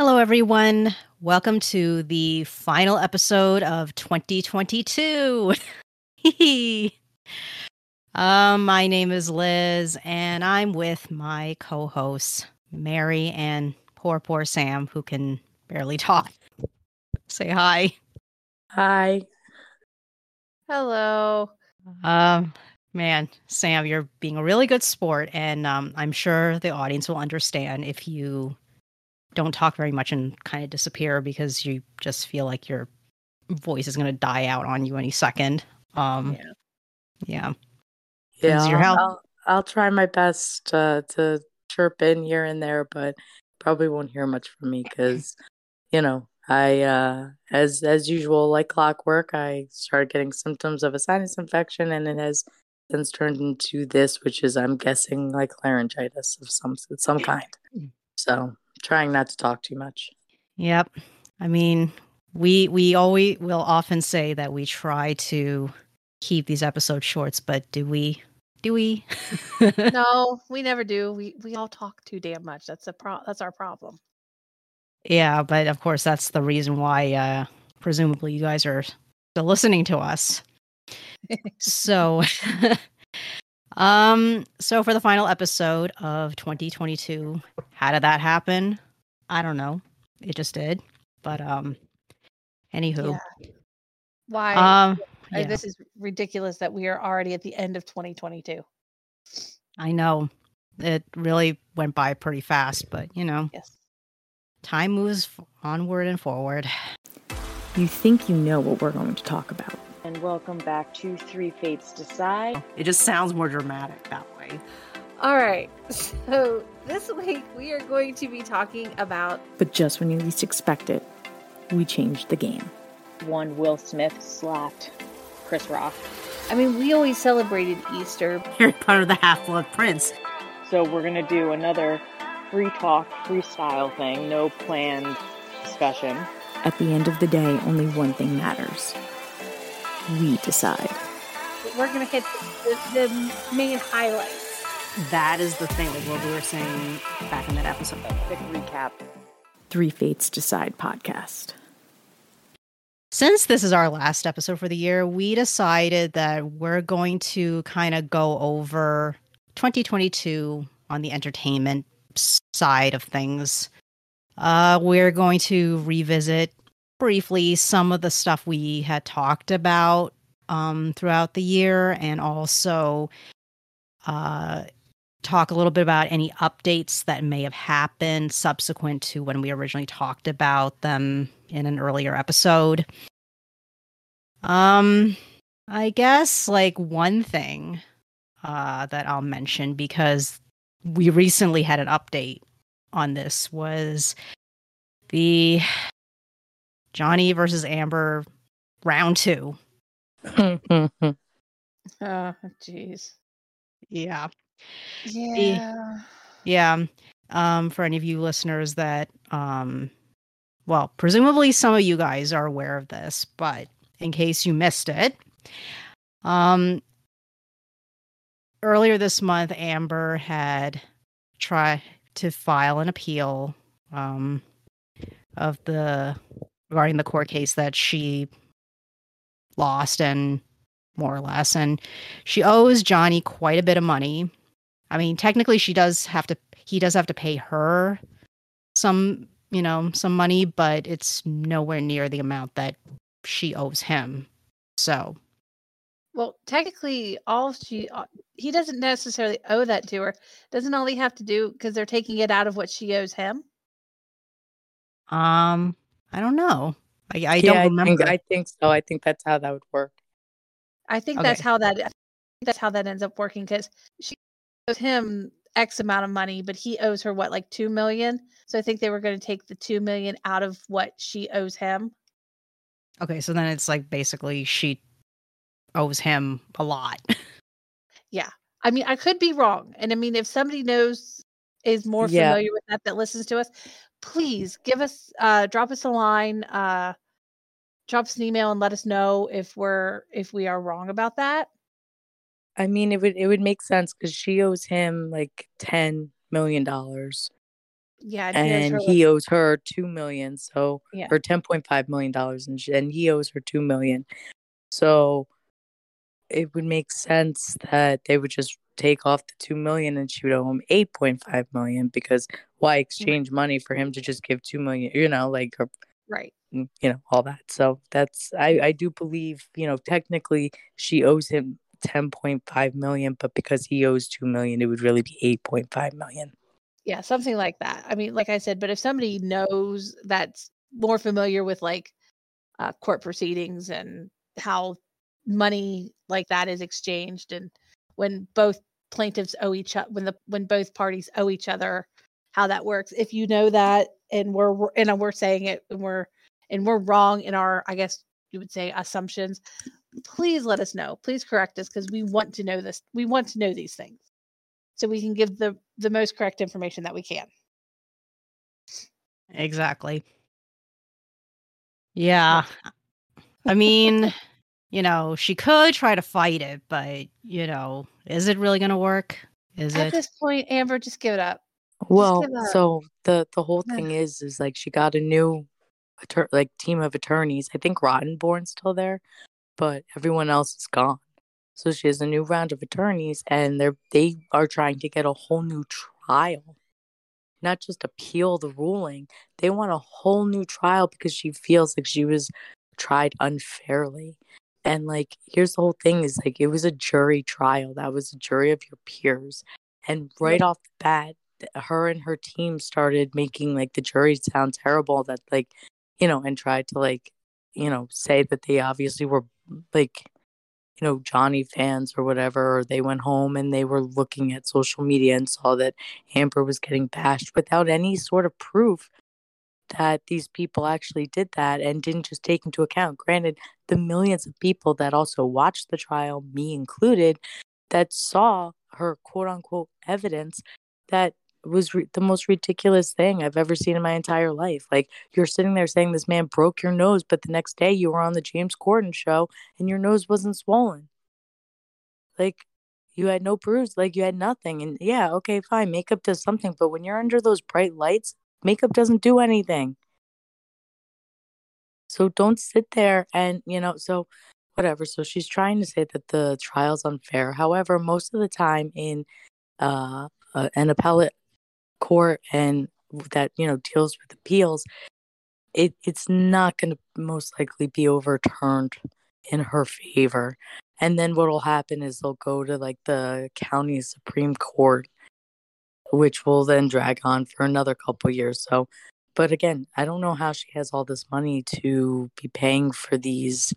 Hello, everyone. Welcome to the final episode of 2022. um, my name is Liz, and I'm with my co hosts, Mary and poor, poor Sam, who can barely talk. Say hi. Hi. Hello. Um, man, Sam, you're being a really good sport, and um, I'm sure the audience will understand if you don't talk very much and kind of disappear because you just feel like your voice is going to die out on you any second. Um, yeah. Yeah. Yeah. Your help. I'll, I'll try my best uh, to chirp in here and there, but probably won't hear much from me because, you know, I, uh, as as usual, like clockwork, I started getting symptoms of a sinus infection, and it has since turned into this, which is, I'm guessing, like laryngitis of some some kind. Mm. So trying not to talk too much. Yep. I mean, we we always will often say that we try to keep these episodes shorts, but do we? Do we? no, we never do. We we all talk too damn much. That's a pro. That's our problem. Yeah, but of course that's the reason why. Uh, presumably, you guys are still listening to us. so, um, so for the final episode of 2022, how did that happen? I don't know. It just did. But um anywho. Yeah. Why um yeah. this is ridiculous that we are already at the end of 2022. I know. It really went by pretty fast, but you know. Yes. Time moves onward and forward. You think you know what we're going to talk about. And welcome back to Three Fates Decide. It just sounds more dramatic that way. All right. So this week we are going to be talking about. But just when you least expect it, we changed the game. One Will Smith slapped Chris Rock. I mean, we always celebrated Easter. Harry Potter, the Half Blood Prince. So we're going to do another free talk, freestyle thing, no planned discussion. At the end of the day, only one thing matters. We decide. We're going to hit the, the main highlights that is the thing, like what we were saying back in that episode. Quick recap Three Fates Decide podcast. Since this is our last episode for the year, we decided that we're going to kind of go over 2022 on the entertainment side of things. Uh, we're going to revisit briefly some of the stuff we had talked about um, throughout the year and also uh, talk a little bit about any updates that may have happened subsequent to when we originally talked about them in an earlier episode. Um, I guess like one thing uh, that I'll mention because we recently had an update on this was the Johnny versus Amber round two. oh, jeez. Yeah. Yeah. yeah. Um, for any of you listeners that, um, well, presumably some of you guys are aware of this, but in case you missed it, um, earlier this month, Amber had tried to file an appeal, um, of the regarding the court case that she lost and more or less and she owes Johnny quite a bit of money I mean, technically, she does have to. He does have to pay her some, you know, some money, but it's nowhere near the amount that she owes him. So, well, technically, all she uh, he doesn't necessarily owe that to her. Doesn't all he have to do because they're taking it out of what she owes him? Um, I don't know. I, I yeah, don't remember. I think, I think so. I think that's how that would work. I think okay. that's how that that's how that ends up working because she owes him X amount of money, but he owes her what, like two million? So I think they were going to take the two million out of what she owes him. Okay, so then it's like basically she owes him a lot. yeah. I mean, I could be wrong. And I mean, if somebody knows is more yeah. familiar with that that listens to us, please give us uh drop us a line, uh drop us an email and let us know if we're if we are wrong about that. I mean, it would it would make sense because she owes him like ten million dollars, Yeah, and he owes her two million. So yeah. or ten point five million dollars, and and he owes her two million. So it would make sense that they would just take off the two million and she would owe him eight point five million because why exchange money for him to just give two million? You know, like or, right. You know all that. So that's I I do believe you know technically she owes him 10.5 million but because he owes 2 million it would really be 8.5 million yeah something like that i mean like i said but if somebody knows that's more familiar with like uh, court proceedings and how money like that is exchanged and when both plaintiffs owe each other when the when both parties owe each other how that works if you know that and we're, we're and we're saying it and we're and we're wrong in our i guess you would say assumptions please let us know. Please correct us because we want to know this. We want to know these things so we can give the the most correct information that we can. Exactly. Yeah. I mean, you know, she could try to fight it, but you know, is it really going to work? Is At it? At this point, Amber, just give it up. Well, it up. so the the whole thing is is like she got a new attor- like team of attorneys. I think Rottenborn's still there, but everyone else is gone. So she has a new round of attorneys, and they're they are trying to get a whole new trial, not just appeal the ruling. They want a whole new trial because she feels like she was tried unfairly. And like, here's the whole thing: is like it was a jury trial. That was a jury of your peers, and right off the bat, her and her team started making like the jury sound terrible. That like, you know, and tried to like, you know, say that they obviously were mm, like you know Johnny fans or whatever or they went home and they were looking at social media and saw that Amber was getting bashed without any sort of proof that these people actually did that and didn't just take into account granted the millions of people that also watched the trial me included that saw her quote unquote evidence that was re- the most ridiculous thing I've ever seen in my entire life. Like you're sitting there saying this man broke your nose, but the next day you were on the James Corden show and your nose wasn't swollen. Like you had no bruise, like you had nothing. And yeah, okay, fine, makeup does something, but when you're under those bright lights, makeup doesn't do anything. So don't sit there and, you know, so whatever. So she's trying to say that the trial's unfair. However, most of the time in uh, uh, an appellate court and that you know deals with appeals it it's not going to most likely be overturned in her favor and then what will happen is they'll go to like the county supreme court which will then drag on for another couple years so but again i don't know how she has all this money to be paying for these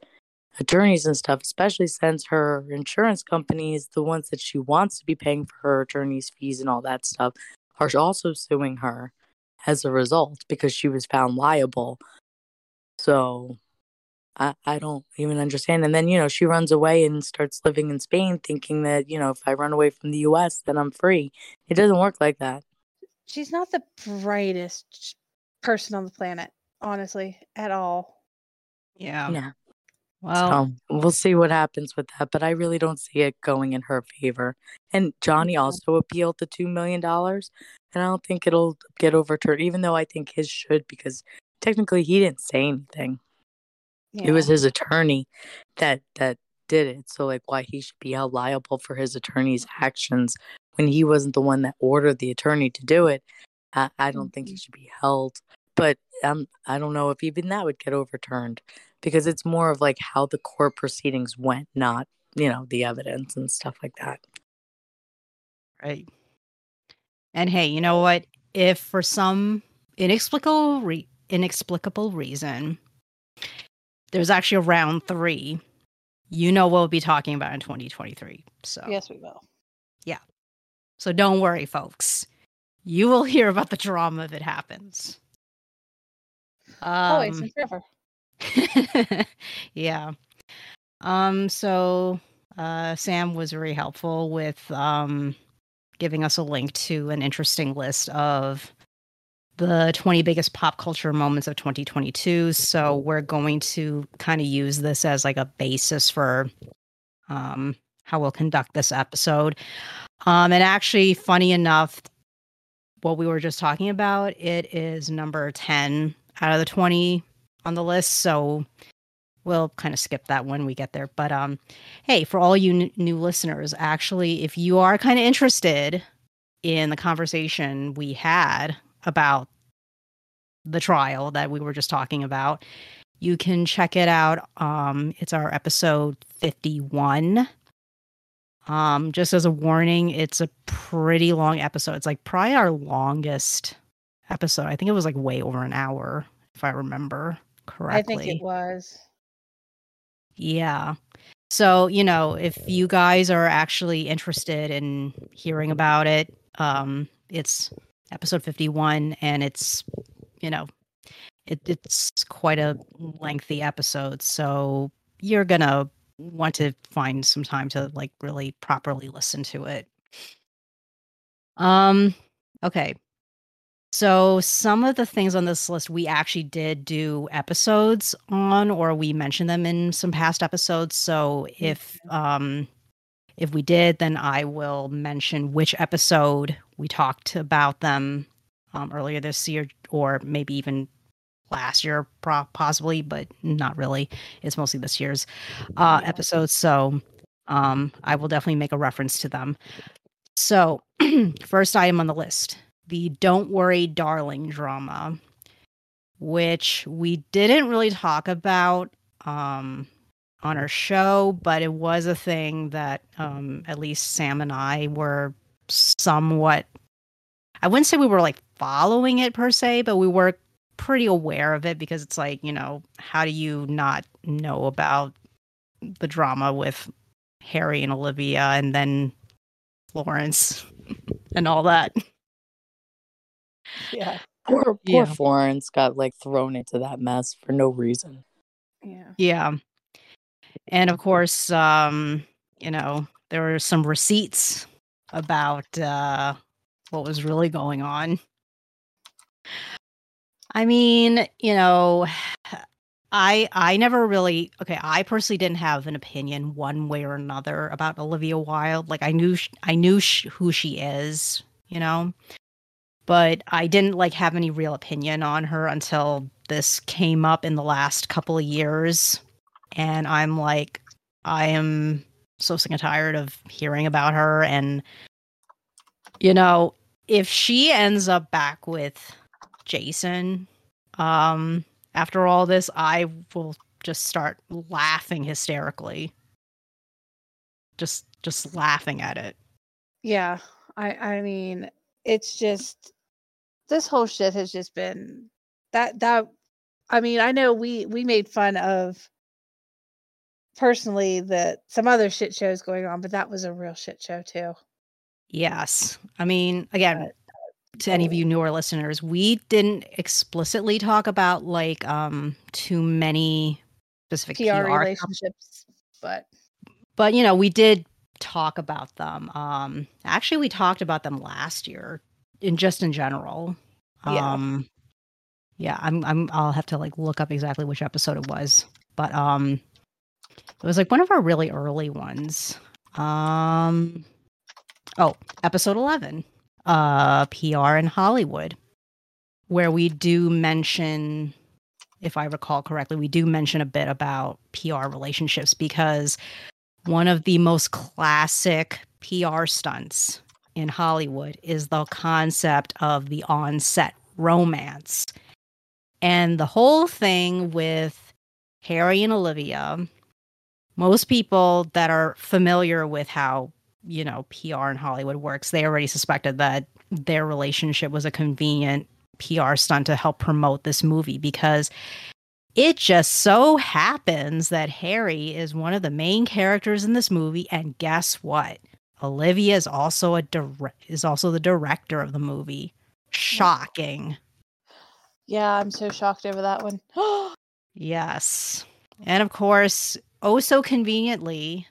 attorneys and stuff especially since her insurance companies, the ones that she wants to be paying for her attorneys fees and all that stuff are also suing her as a result because she was found liable. So I, I don't even understand. And then, you know, she runs away and starts living in Spain thinking that, you know, if I run away from the US, then I'm free. It doesn't work like that. She's not the brightest person on the planet, honestly, at all. Yeah. Yeah. Well, so we'll see what happens with that, but I really don't see it going in her favor. And Johnny also appealed the $2 million, and I don't think it'll get overturned, even though I think his should, because technically he didn't say anything. Yeah. It was his attorney that that did it. So like why he should be held liable for his attorney's actions when he wasn't the one that ordered the attorney to do it. I, I don't think he mm-hmm. should be held. But um, I don't know if even that would get overturned because it's more of like how the court proceedings went, not, you know, the evidence and stuff like that. Right. And hey, you know what? If for some inexplicable re- inexplicable reason there's actually a round 3, you know we'll be talking about in 2023. So Yes, we will. Yeah. So don't worry, folks. You will hear about the drama if it happens. Um, Always and forever. yeah. Um, so uh, Sam was very helpful with um, giving us a link to an interesting list of the 20 biggest pop culture moments of 2022. So we're going to kind of use this as like a basis for um, how we'll conduct this episode. Um, and actually, funny enough, what we were just talking about, it is number 10 out of the 20 on the list. So we'll kind of skip that when we get there. But um, hey, for all you n- new listeners, actually, if you are kind of interested in the conversation we had about the trial that we were just talking about, you can check it out. Um, it's our episode 51. Um, just as a warning, it's a pretty long episode. It's like probably our longest episode. I think it was like way over an hour, if I remember correctly. I think it was. Yeah. So, you know, if you guys are actually interested in hearing about it, um, it's episode 51 and it's, you know, it, it's quite a lengthy episode. So you're going to want to find some time to like really properly listen to it. Um, okay. So, some of the things on this list we actually did do episodes on, or we mentioned them in some past episodes. So, if um, if we did, then I will mention which episode we talked about them um, earlier this year, or maybe even last year, possibly, but not really. It's mostly this year's uh, episodes. So, um, I will definitely make a reference to them. So, first item on the list the Don't Worry Darling drama, which we didn't really talk about um, on our show, but it was a thing that um, at least Sam and I were somewhat, I wouldn't say we were like following it per se, but we were pretty aware of it because it's like, you know, how do you not know about the drama with Harry and Olivia and then Florence and all that? Yeah. Poor poor yeah. Florence got like thrown into that mess for no reason. Yeah. Yeah. And of course, um, you know, there were some receipts about uh what was really going on. I mean, you know, I I never really okay. I personally didn't have an opinion one way or another about Olivia Wilde. Like I knew I knew who she is, you know, but I didn't like have any real opinion on her until this came up in the last couple of years. And I'm like, I am so sick and tired of hearing about her. And, you know, if she ends up back with Jason, um, after all this, I will just start laughing hysterically. Just just laughing at it. Yeah. I I mean, it's just this whole shit has just been that that I mean, I know we we made fun of personally that some other shit shows going on, but that was a real shit show too. Yes. I mean, again, to any of you newer listeners, we didn't explicitly talk about like um too many specific PR, PR relationships, but but you know, we did talk about them. Um actually we talked about them last year in just in general. Yeah. Um yeah, I'm I'm I'll have to like look up exactly which episode it was. But um it was like one of our really early ones. Um oh, episode 11. Uh PR in Hollywood where we do mention if I recall correctly, we do mention a bit about PR relationships because one of the most classic PR stunts in Hollywood is the concept of the on-set romance. And the whole thing with Harry and Olivia, most people that are familiar with how, you know, PR in Hollywood works, they already suspected that their relationship was a convenient PR stunt to help promote this movie because it just so happens that Harry is one of the main characters in this movie and guess what? Olivia is also a dire- is also the director of the movie. Shocking. Yeah, I'm so shocked over that one. yes. And of course, oh so conveniently,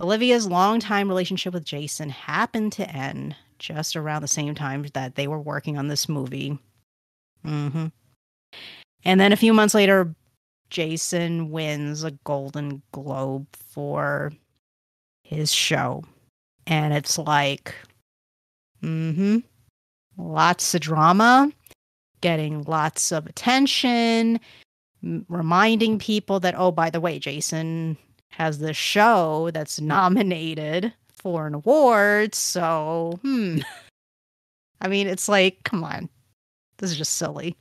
Olivia's longtime relationship with Jason happened to end just around the same time that they were working on this movie. Mm-hmm. And then a few months later, Jason wins a Golden Globe for his show. And it's like, mm-hmm. lots of drama, getting lots of attention, reminding people that, oh, by the way, Jason has this show that's nominated for an award. So, hmm. I mean, it's like, come on. This is just silly.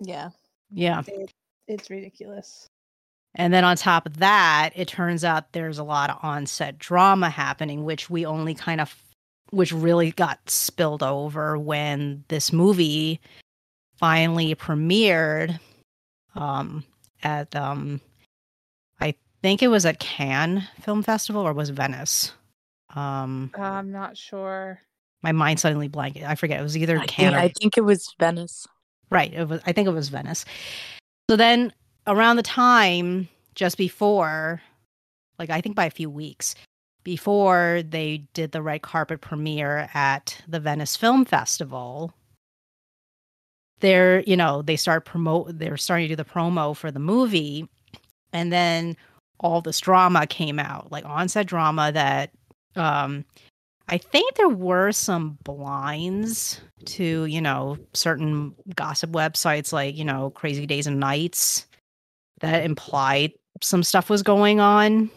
Yeah. Yeah. It, it's ridiculous. And then on top of that, it turns out there's a lot of on-set drama happening, which we only kind of, which really got spilled over when this movie finally premiered um, at, um, I think it was at Cannes Film Festival or was Venice? Um, I'm not sure. my mind suddenly blanked. I forget. It was either I Cannes think, or I think it was Venice. Right. It was I think it was Venice. So then around the time just before like I think by a few weeks before they did the red carpet premiere at the Venice Film Festival, they're, you know, they start promote they're starting to do the promo for the movie and then all this drama came out, like onset drama that um I think there were some blinds to, you know, certain gossip websites like, you know, Crazy Days and Nights that implied some stuff was going on.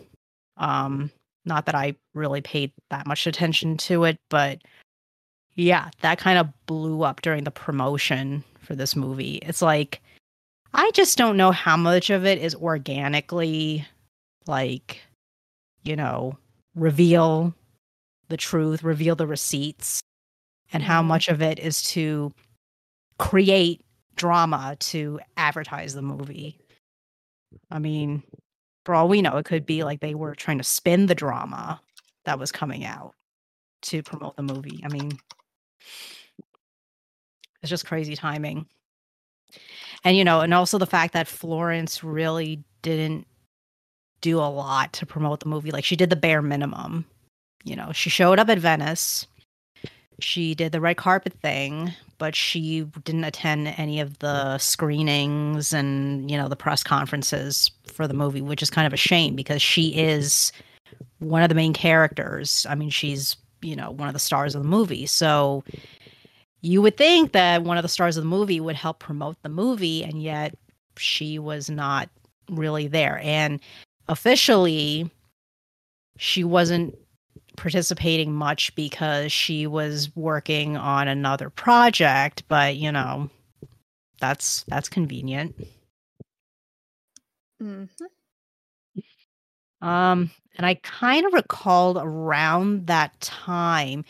Um, not that I really paid that much attention to it, but yeah, that kind of blew up during the promotion for this movie. It's like I just don't know how much of it is organically like, you know, reveal the truth, reveal the receipts, and how Mhm. much of it is to create drama to advertise the movie. I mean, for all we know, it could be like they were trying to spin the drama that was coming out to promote the movie. I mean, it's just crazy timing. And, you know, and also the fact that Florence really didn't do a lot to promote the movie. Like she did the bare minimum. You know, she showed up at Venice. She did the red carpet thing, but she didn't attend any of the screenings and, you know, the press conferences for the movie, which is kind of a shame because she is one of the main characters. I mean, she's, you know, one of the stars of the movie. So you would think that one of the stars of the movie would help promote the movie, and yet she was not really there. And officially, she wasn't participating much because she was working on another project but you know that's that's convenient hmm um and i kind of recalled around that time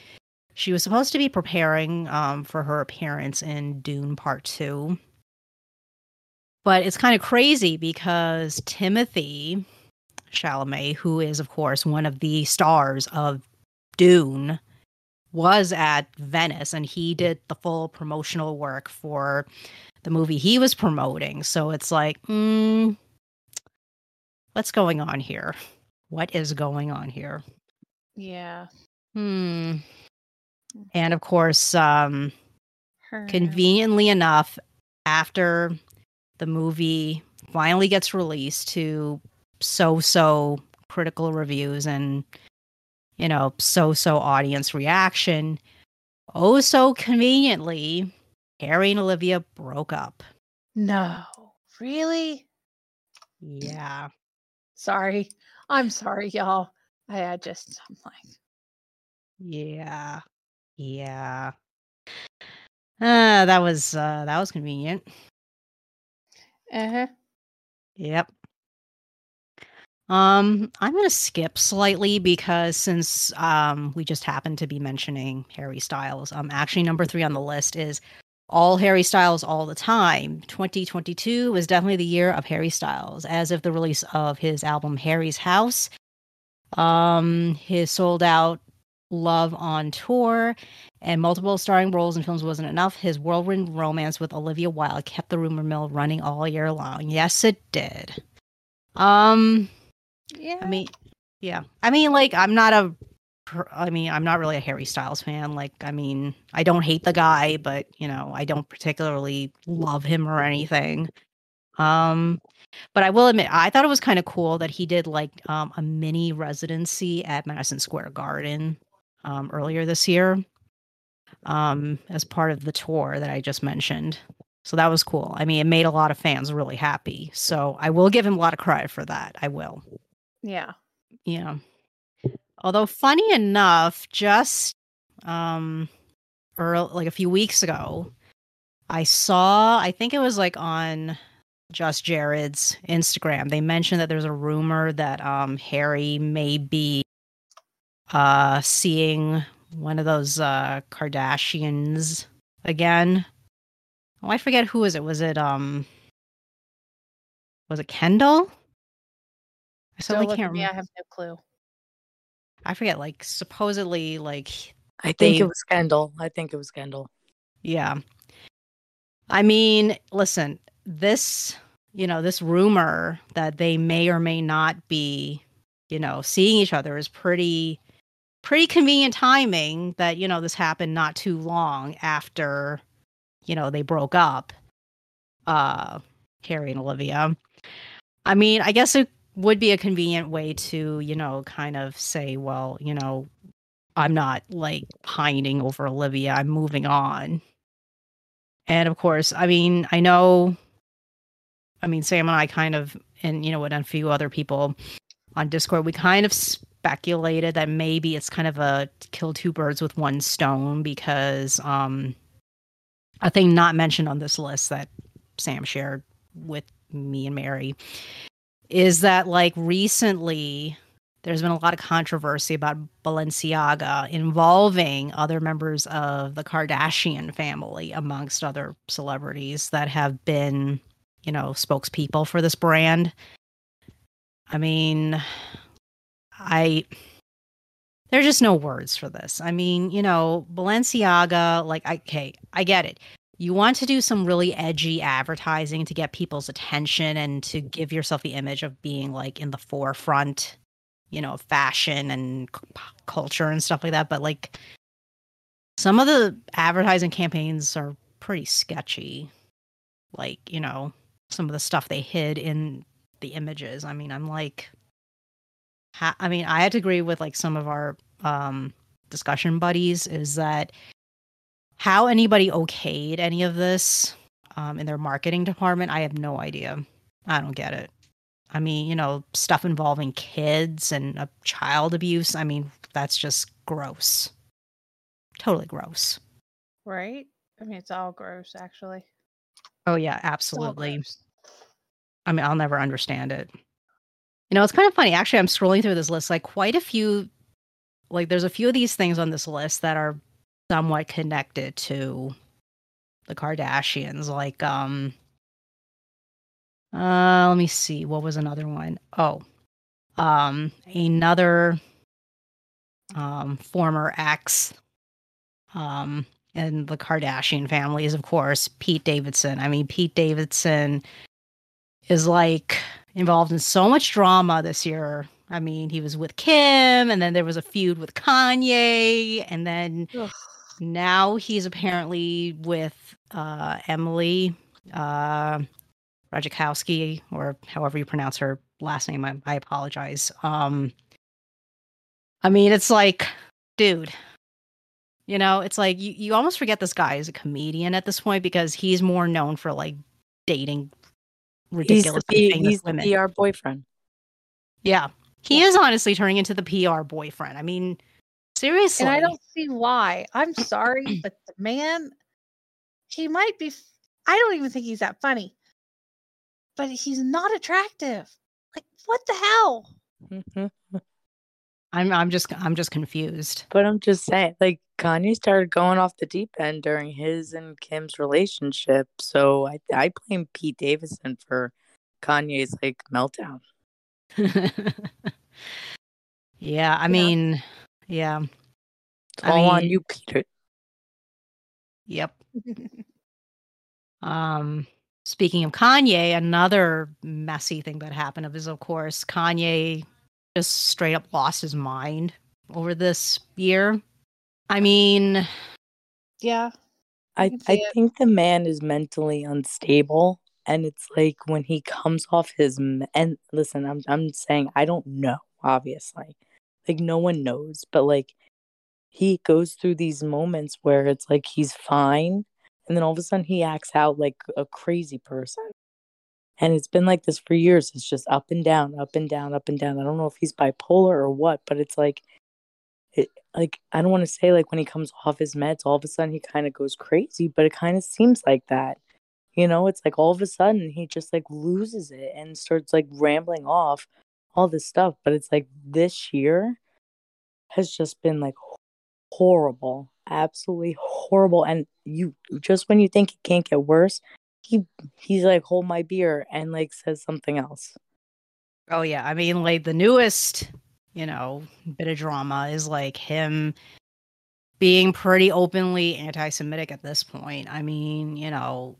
she was supposed to be preparing um for her appearance in dune part 2 but it's kind of crazy because Timothée Chalamet, who is, of course, one of the stars of Dune, was at Venice and he did the full promotional work for the movie he was promoting. So it's like, mm, what's going on here? What is going on here? Yeah. Hmm. And of course, um, Her. conveniently enough, after the movie finally gets released to so so critical reviews and you know so so audience reaction oh so conveniently harry and olivia broke up No. Really? yeah Sorry. I'm sorry, y'all. I, I just, I'm like, yeah yeah uh that was uh that was convenient uh huh. Yep. Um, I'm gonna skip slightly because since um we just happened to be mentioning Harry Styles, um actually number three on the list is all Harry Styles all the time. 2022 was definitely the year of Harry Styles, as of the release of his album Harry's House. Um, his sold out Love on Tour and multiple starring roles in films wasn't enough. His whirlwind romance with Olivia Wilde kept the rumor mill running all year long. Yes, it did. Um, Yeah. I mean, yeah. I mean, like, I'm not a. I mean, I'm not really a Harry Styles fan. Like, I mean, I don't hate the guy, but you know, I don't particularly love him or anything. Um, but I will admit, I thought it was kind of cool that he did like um a mini residency at Madison Square Garden um earlier this year. um, as part of the tour that I just mentioned. So that was cool. I mean, it made a lot of fans really happy. So I will give him a lot of credit for that. I will. Yeah. Yeah. Although funny enough, just um or like a few weeks ago, I saw, I think it was like on just Jared's Instagram. They mentioned that there's a rumor that um Harry may be uh seeing one of those uh Kardashians again. Oh, I forget who was it. Was it um was it Kendall? I suddenly can't remember. I have no clue. I forget, like supposedly like I think they, it was Kendall. I think it was Kendall. Yeah. I mean, listen, this, you know, this rumor that they may or may not be, you know, seeing each other is pretty pretty convenient timing that, you know, this happened not too long after, you know, they broke up. Uh Harry and Olivia. I mean, I guess it would be a convenient way to, you know, kind of say, well, you know, I'm not like pining over Olivia. I'm moving on. And of course, I mean, I know, I mean, Sam and I kind of, and you know, and a few other people on Discord, we kind of speculated that maybe it's kind of a kill two birds with one stone because um, a thing not mentioned on this list that Sam shared with me and Mary is that like recently there's been a lot of controversy about Balenciaga involving other members of the Kardashian family, amongst other celebrities that have been, you know, spokespeople for this brand. I mean, I there's just no words for this. I mean, you know, Balenciaga, like, okay, I get it. You want to do some really edgy advertising to get people's attention and to give yourself the image of being like in the forefront you know, fashion and culture and stuff like that. But like some of the advertising campaigns are pretty sketchy. Like, you know, some of the stuff they hid in the images. I mean, I'm like, ha- I mean, I had to agree with like some of our um, discussion buddies is that how anybody okayed any of this um, in their marketing department, I have no idea. I don't get it. I mean, you know, stuff involving kids and uh, child abuse. I mean, that's just gross. Totally gross. Right? I mean, it's all gross, actually. Oh, yeah, absolutely. I mean, I'll never understand it. You know, it's kind of funny. Actually, I'm scrolling through this list, like, quite a few, like, there's a few of these things on this list that are somewhat connected to the Kardashians. Like, um, uh, let me see. What was another one? Oh, um, another um, former ex um, and the Kardashian families, of course, Pete Davidson. I mean, Pete Davidson is like involved in so much drama this year. I mean, he was with Kim, and then there was a feud with Kanye, and then Ugh. now he's apparently with uh, Emily. Uh, or however you pronounce her last name. I, I apologize. Um, I mean, it's like, dude, you know, it's like you, you almost forget this guy is a comedian at this point because he's more known for like dating ridiculous he's the, he's women. The PR boyfriend. Yeah. He is honestly turning into the PR boyfriend. I mean, seriously. And I don't see why. I'm sorry, but the man, he might be. I don't even think he's that funny but he's not attractive. Like, what the hell? I'm I'm just I'm just confused. But I'm just saying, like Kanye started going off the deep end during his and Kim's relationship. So I I blame Pete Davidson for Kanye's like meltdown. yeah, I mean, yeah. It's all I mean, on you, Peter. Yep. um Speaking of Kanye, another messy thing that happened of is, of course, Kanye just straight up lost his mind over this year. I mean, yeah, I I, I think the man is mentally unstable, and it's like when he comes off his and listen, I'm I'm saying I don't know, obviously, like no one knows, but like he goes through these moments where it's like he's fine and then all of a sudden he acts out like a crazy person. And it's been like this for years. It's just up and down up and down up and down. I don't know if he's bipolar or what but it's like it, like i don't want to say like when he comes off his meds all of a sudden he kind of goes crazy but it kind of seems like that. You know it's like all of a sudden he just like loses it and starts like rambling off all this stuff but it's like this year has just been like horrible absolutely horrible and you just when you think it can't get worse he he's like hold my beer and like says something else. Oh yeah i mean like the newest you know bit of drama is like him being pretty openly anti-semitic at this point. I mean you know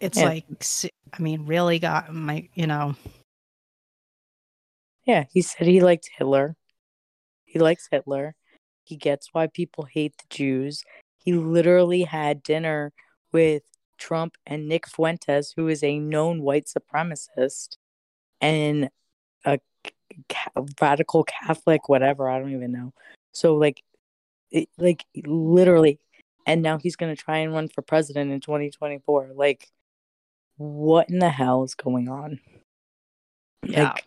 it's yeah. like i mean really got my you know. Yeah he said he liked hitler. He likes hitler. He gets why people hate the jews. He literally had dinner with Trump and Nick Fuentes, who is a known white supremacist and a ca- radical Catholic, whatever. I don't even know. So, like, it, like literally, and now he's going to try and run for president in 2024. Like, what in the hell is going on? Yeah. Like,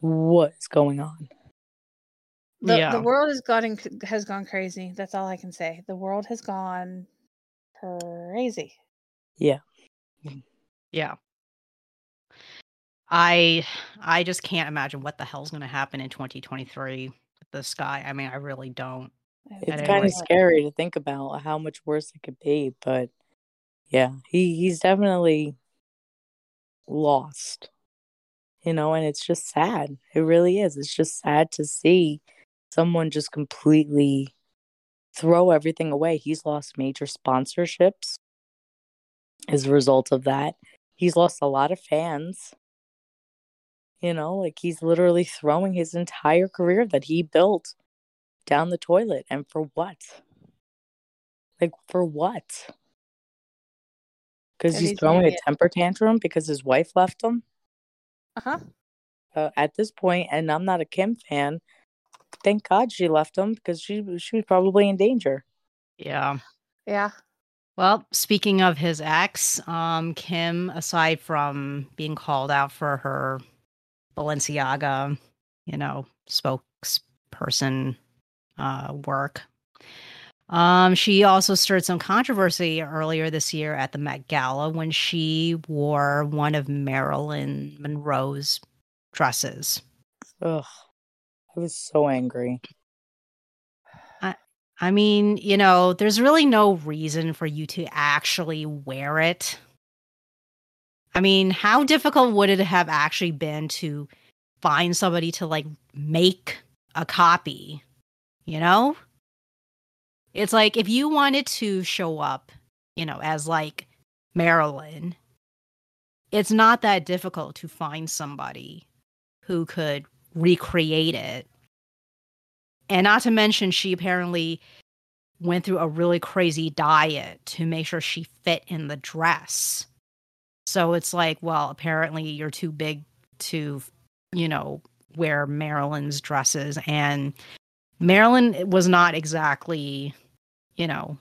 what is going on? The, yeah. the world has gotten has gone crazy. That's all I can say. The world has gone crazy. Yeah. Yeah. I I just can't imagine what the hell's going to happen in 2023 with this guy. I mean, I really don't. It's kind of scary to think about how much worse it could be, but yeah, he he's definitely lost. You know, and it's just sad. It really is. It's just sad to see someone just completely throw everything away. He's lost major sponsorships as a result of that. He's lost a lot of fans. You know, like he's literally throwing his entire career that he built down the toilet. And for what? Like, for what? Because he's, he's, throwing a temper tantrum because his wife left him? uh-huh. Uh, at this point, and I'm not a Kim fan, thank God she left him because she she was probably in danger. Yeah. Yeah. Well, speaking of his ex, um, Kim, aside from being called out for her Balenciaga, you know, spokesperson uh, work, um, she also stirred some controversy earlier this year at the Met Gala when she wore one of Marilyn Monroe's dresses. Ugh. I was so angry. I, I mean, you know, there's really no reason for you to actually wear it. I mean, how difficult would it have actually been to find somebody to like make a copy? You know? It's like if you wanted to show up, you know, as like Marilyn, it's not that difficult to find somebody who could recreate it. And not to mention, she apparently went through a really crazy diet to make sure she fit in the dress. So it's like, well, apparently you're too big to, you know, wear Marilyn's dresses. And Marilyn was not exactly, you know,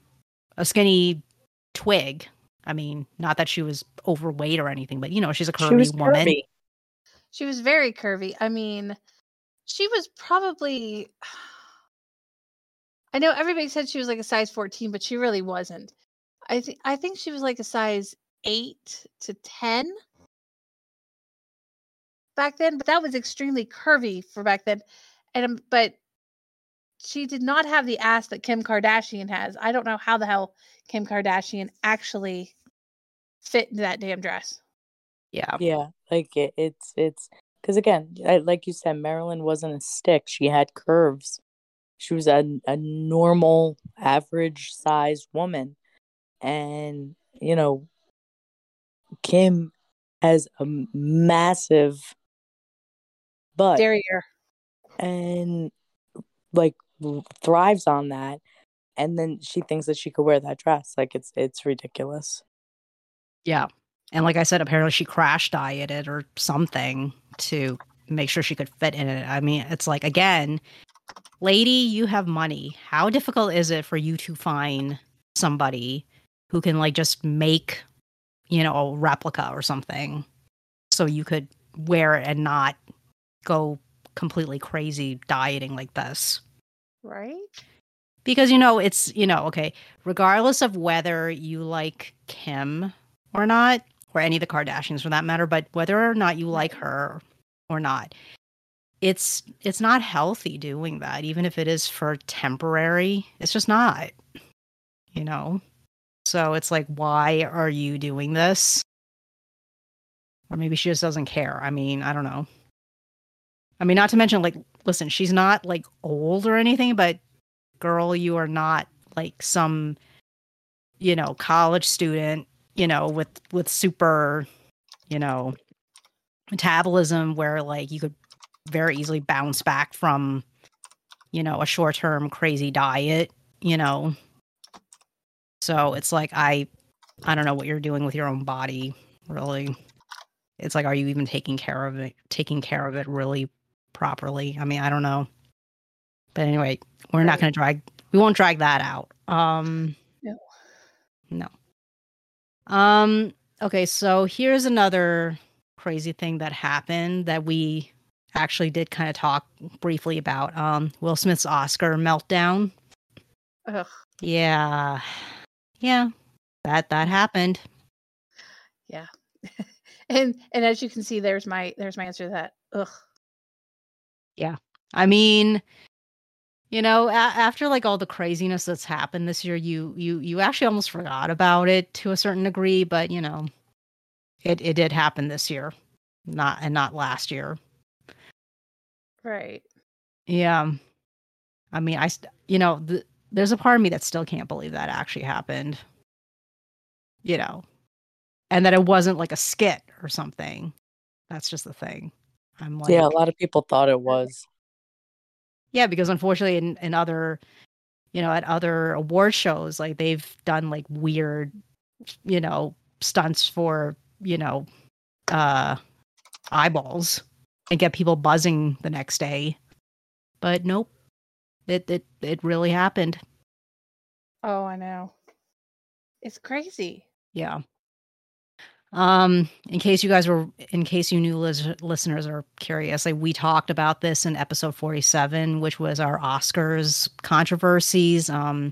a skinny twig. I mean, not that she was overweight or anything, but you know, she's a curvy she woman. Curvy. She was very curvy. I mean, she was probably I know everybody said she was like a size 14, but she really wasn't. I think I think she was like a size 8 to 10 back then, but that was extremely curvy for back then. And but she did not have the ass that Kim Kardashian has. I don't know how the hell Kim Kardashian actually fit into that damn dress. Yeah. Yeah. Like it, it's it's because again, like you said, Marilyn wasn't a stick. She had curves. She was a a normal, average sized woman, and you know, Kim has a massive butt, derriere, and like thrives on that. And then she thinks that she could wear that dress. Like it's it's ridiculous. Yeah. And like I said, apparently she crash dieted or something to make sure she could fit in it. I mean, it's like again, lady, you have money. How difficult is it for you to find somebody who can like just make, you know, a replica or something so you could wear it and not go completely crazy dieting like this? Right? Because you know, it's, you know, okay, regardless of whether you like Kim or not, or any of the Kardashians for that matter, but whether or not you like her or not, it's it's not healthy doing that even if it is for temporary it's just not you know so it's like why are you doing this? Or maybe she just doesn't care. I mean i don't know. I mean not to mention like listen she's not like old or anything but girl you are not like some you know college student you know with with super you know metabolism where like you could very easily bounce back from, you know, a short term crazy diet, you know. So it's like I I don't know what you're doing with your own body, really. It's like are you even taking care of it taking care of it really properly? I mean, I don't know. But anyway, we're not gonna drag we won't drag that out. Um no. No. Um okay, so here's another crazy thing that happened that we actually did kind of talk briefly about um, Will Smith's Oscar meltdown. Ugh. Yeah, yeah, that that happened. Yeah, and and as you can see, there's my there's my answer to that. Ugh. Yeah, I mean, you know, a- after like all the craziness that's happened this year, you you you actually almost forgot about it to a certain degree, but you know, it it did happen this year, not and not last year. Right. Yeah. I mean, I, st- you know, the, there's a part of me that still can't believe that actually happened. You know, and that it wasn't like a skit or something. That's just the thing. I'm like, yeah, a lot of people thought it was. Yeah, because unfortunately, in, in other, you know, at other award shows, like they've done like weird, you know, stunts for, you know, uh, eyeballs and get people buzzing the next day. But nope. It it it really happened. Oh, I know. It's crazy. Yeah. Um, in case you guys were, in case you new lis- listeners are curious, like we talked about this in episode 47, which was our Oscars controversies. Um,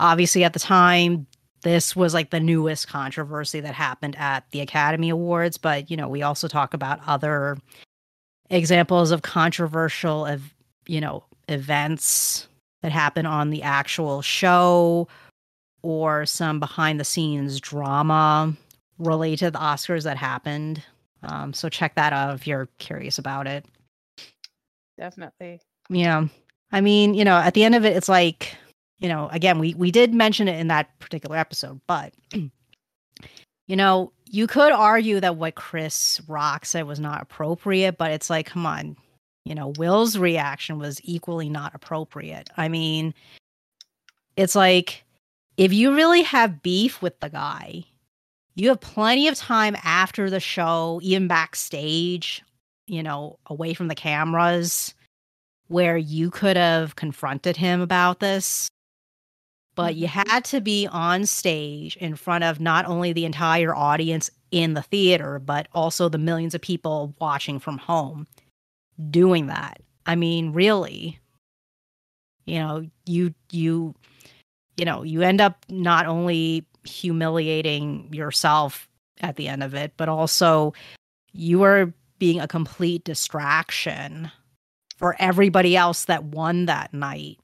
obviously at the time, this was like the newest controversy that happened at the Academy Awards, but you know, we also talk about other examples of controversial of you know events that happen on the actual show or some behind the scenes drama related to the Oscars that happened. Um, so check that out if you're curious about it. Definitely. Yeah. I mean, you know, at the end of it, it's like, you know, again, we we did mention it in that particular episode, but you know, you could argue that what Chris Rock said was not appropriate, but it's like, come on, you know, Will's reaction was equally not appropriate. I mean, it's like if you really have beef with the guy, you have plenty of time after the show, even backstage, you know, away from the cameras, where you could have confronted him about this but you mm-hmm. had to be on stage in front of not only the entire audience in the theater, but also the millions of people watching from home doing that. I mean, really, you know, you, you, you know, you end up not only humiliating yourself at the end of it, but also you are being a complete distraction for everybody else that won that night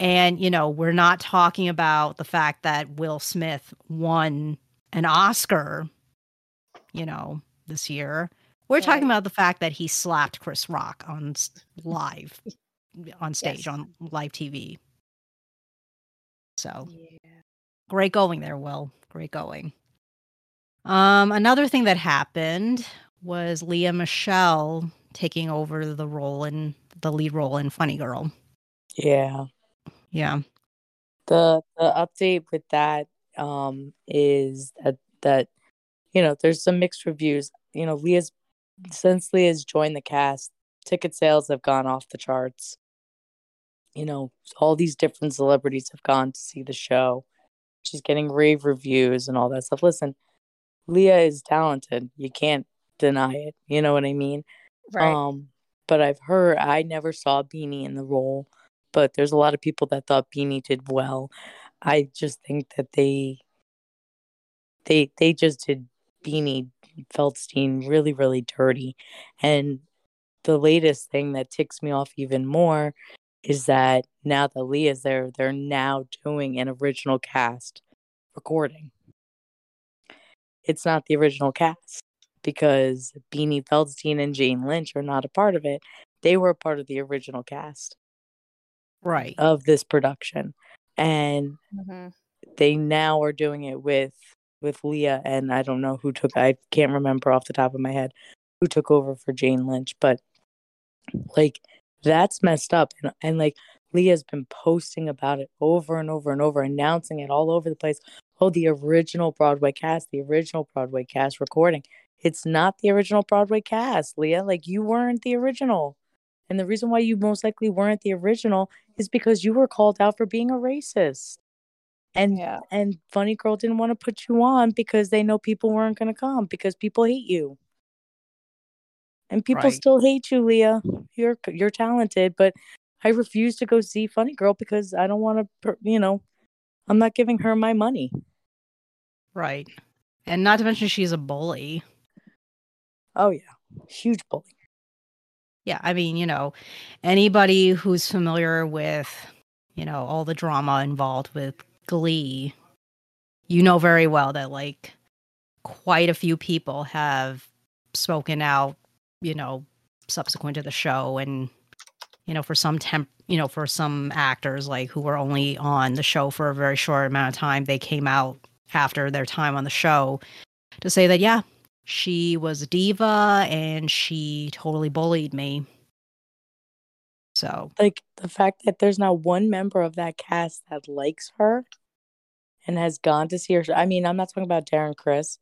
and, you know, we're not talking about the fact that Will Smith won an Oscar, you know, this year. We're right. talking about the fact that he slapped Chris Rock on live, on stage, yes. on live TV. So yeah. great going there, Will. Great going. Um, another thing that happened was Lea Michele taking over the role in the lead role in Funny Girl. Yeah. Yeah. The the update with that um is that that you know there's some mixed reviews. You know, Lea's since Lea's joined the cast, ticket sales have gone off the charts. you know, all these different celebrities have gone to see the show. She's getting rave reviews and all that stuff. Listen, Lea is talented. You can't deny it. You know what I mean? Right. Um, but I've heard I never saw Beanie in the role, but there's a lot of people that thought Beanie did well. I just think that they they they just did Beanie Feldstein really really dirty, and the latest thing that ticks me off even more is that now that Lea's there, they're now doing an original cast recording. It's not the original cast because Beanie Feldstein and Jane Lynch are not a part of it. They were a part of the original cast. Right. Of this production. And Mhm. they now are doing it with with Lea and I don't know who took I can't remember off the top of my head who took over for Jane Lynch, but like that's messed up and, and like Lea's been posting about it over and over and over, announcing it all over the place. Oh, the original Broadway cast, the original Broadway cast recording. It's not the original Broadway cast, Lea. Like you weren't the original. And the reason why you most likely weren't the original is because you were called out for being a racist. And Yeah. and Funny Girl didn't want to put you on because they know people weren't going to come because people hate you. And people Right. still hate you, Lea. You're you're talented, but I refuse to go see Funny Girl because I don't want to, you know, I'm not giving her my money. Right. And not to mention she's a bully. Oh yeah, huge bully. Yeah, I mean, you know, anybody who's familiar with, you know, all the drama involved with Glee, you know very well that like quite a few people have spoken out, you know, subsequent to the show and you know, for some temp, you know, for some actors like who were only on the show for a very short amount of time, they came out after their time on the show to say that yeah, she was a diva and she totally bullied me. So, Like the fact that there's not one member of that cast that likes her and has gone to see her. I mean, I'm not talking about Darren Criss.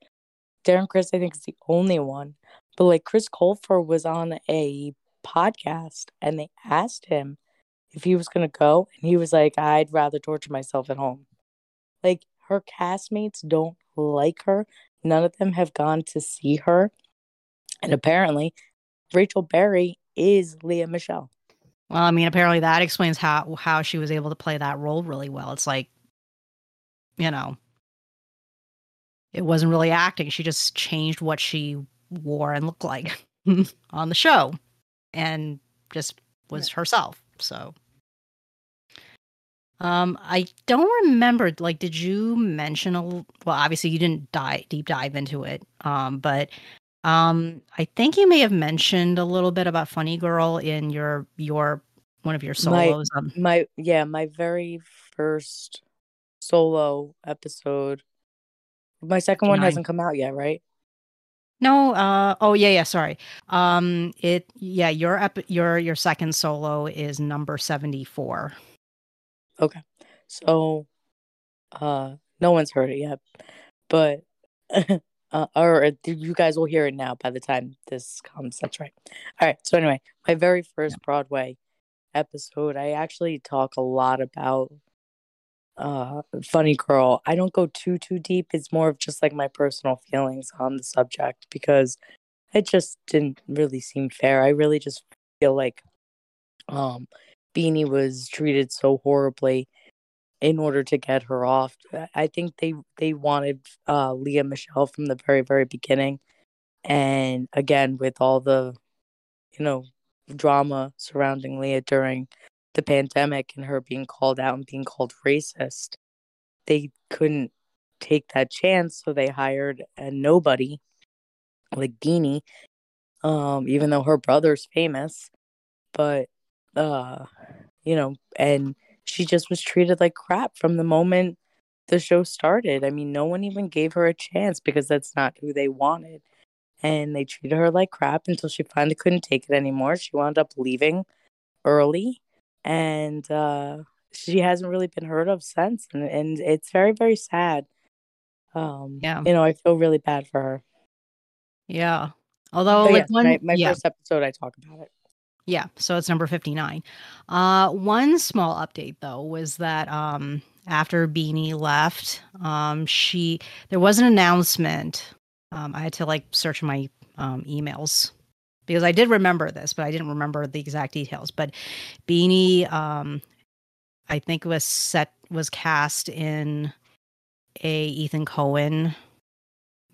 Darren Criss, I think, is the only one. But like Chris Colfer was on a podcast and they asked him if he was going to go. And he was like, I'd rather torture myself at home. Like her castmates don't like her. None of them have gone to see her. And apparently, Rachel Berry is Lea Michele. Well, I mean, apparently that explains how how she was able to play that role really well. It's like, you know, it wasn't really acting. She just changed what she wore and looked like on the show, and just was herself. So, um, I don't remember. Like, did you mention a? Well, obviously you didn't dive deep dive into it. Um, but um, I think you may have mentioned a little bit about Funny Girl in your your one of your My- solos. um, my yeah my very first solo episode my second one hasn't come out yet right no, uh, oh yeah, yeah. Sorry. Um, it yeah. Your ep- your your second solo is number seventy four. Okay. so uh no one's heard it yet but uh, or you guys will hear it now by the time this comes that's right. All right so anyway my very first broadway episode i actually talk a lot about uh funny girl. I don't go too too deep it's more of just like my personal feelings on the subject because it just didn't really seem fair. I really just feel like um beanie was treated so horribly in order to get her off I- think they they wanted uh lea michele from the very very beginning. And again with all the you know drama surrounding lea during the pandemic and her being called out and being called racist they couldn't take that chance so they hired a nobody like beanie um even though her brother's famous. But uh you know and she just was treated like crap from the moment the show started. I mean, no one even gave her a chance because that's not who they wanted. And they treated her like crap until she finally couldn't take it anymore. She wound up leaving early and uh she hasn't really been heard of since and, and it's very very sad. Um Yeah. you know, I feel really bad for her. Yeah. Although, But like one, my, my yeah, first episode I talk about it. Yeah, so it's number 59. Uh, one small update though was that um, after Beanie left, um, she there was an announcement. Um, I had to like search my um, emails because I did remember this, but I didn't remember the exact details. But Beanie, um, I think was set was cast in a Ethan Coen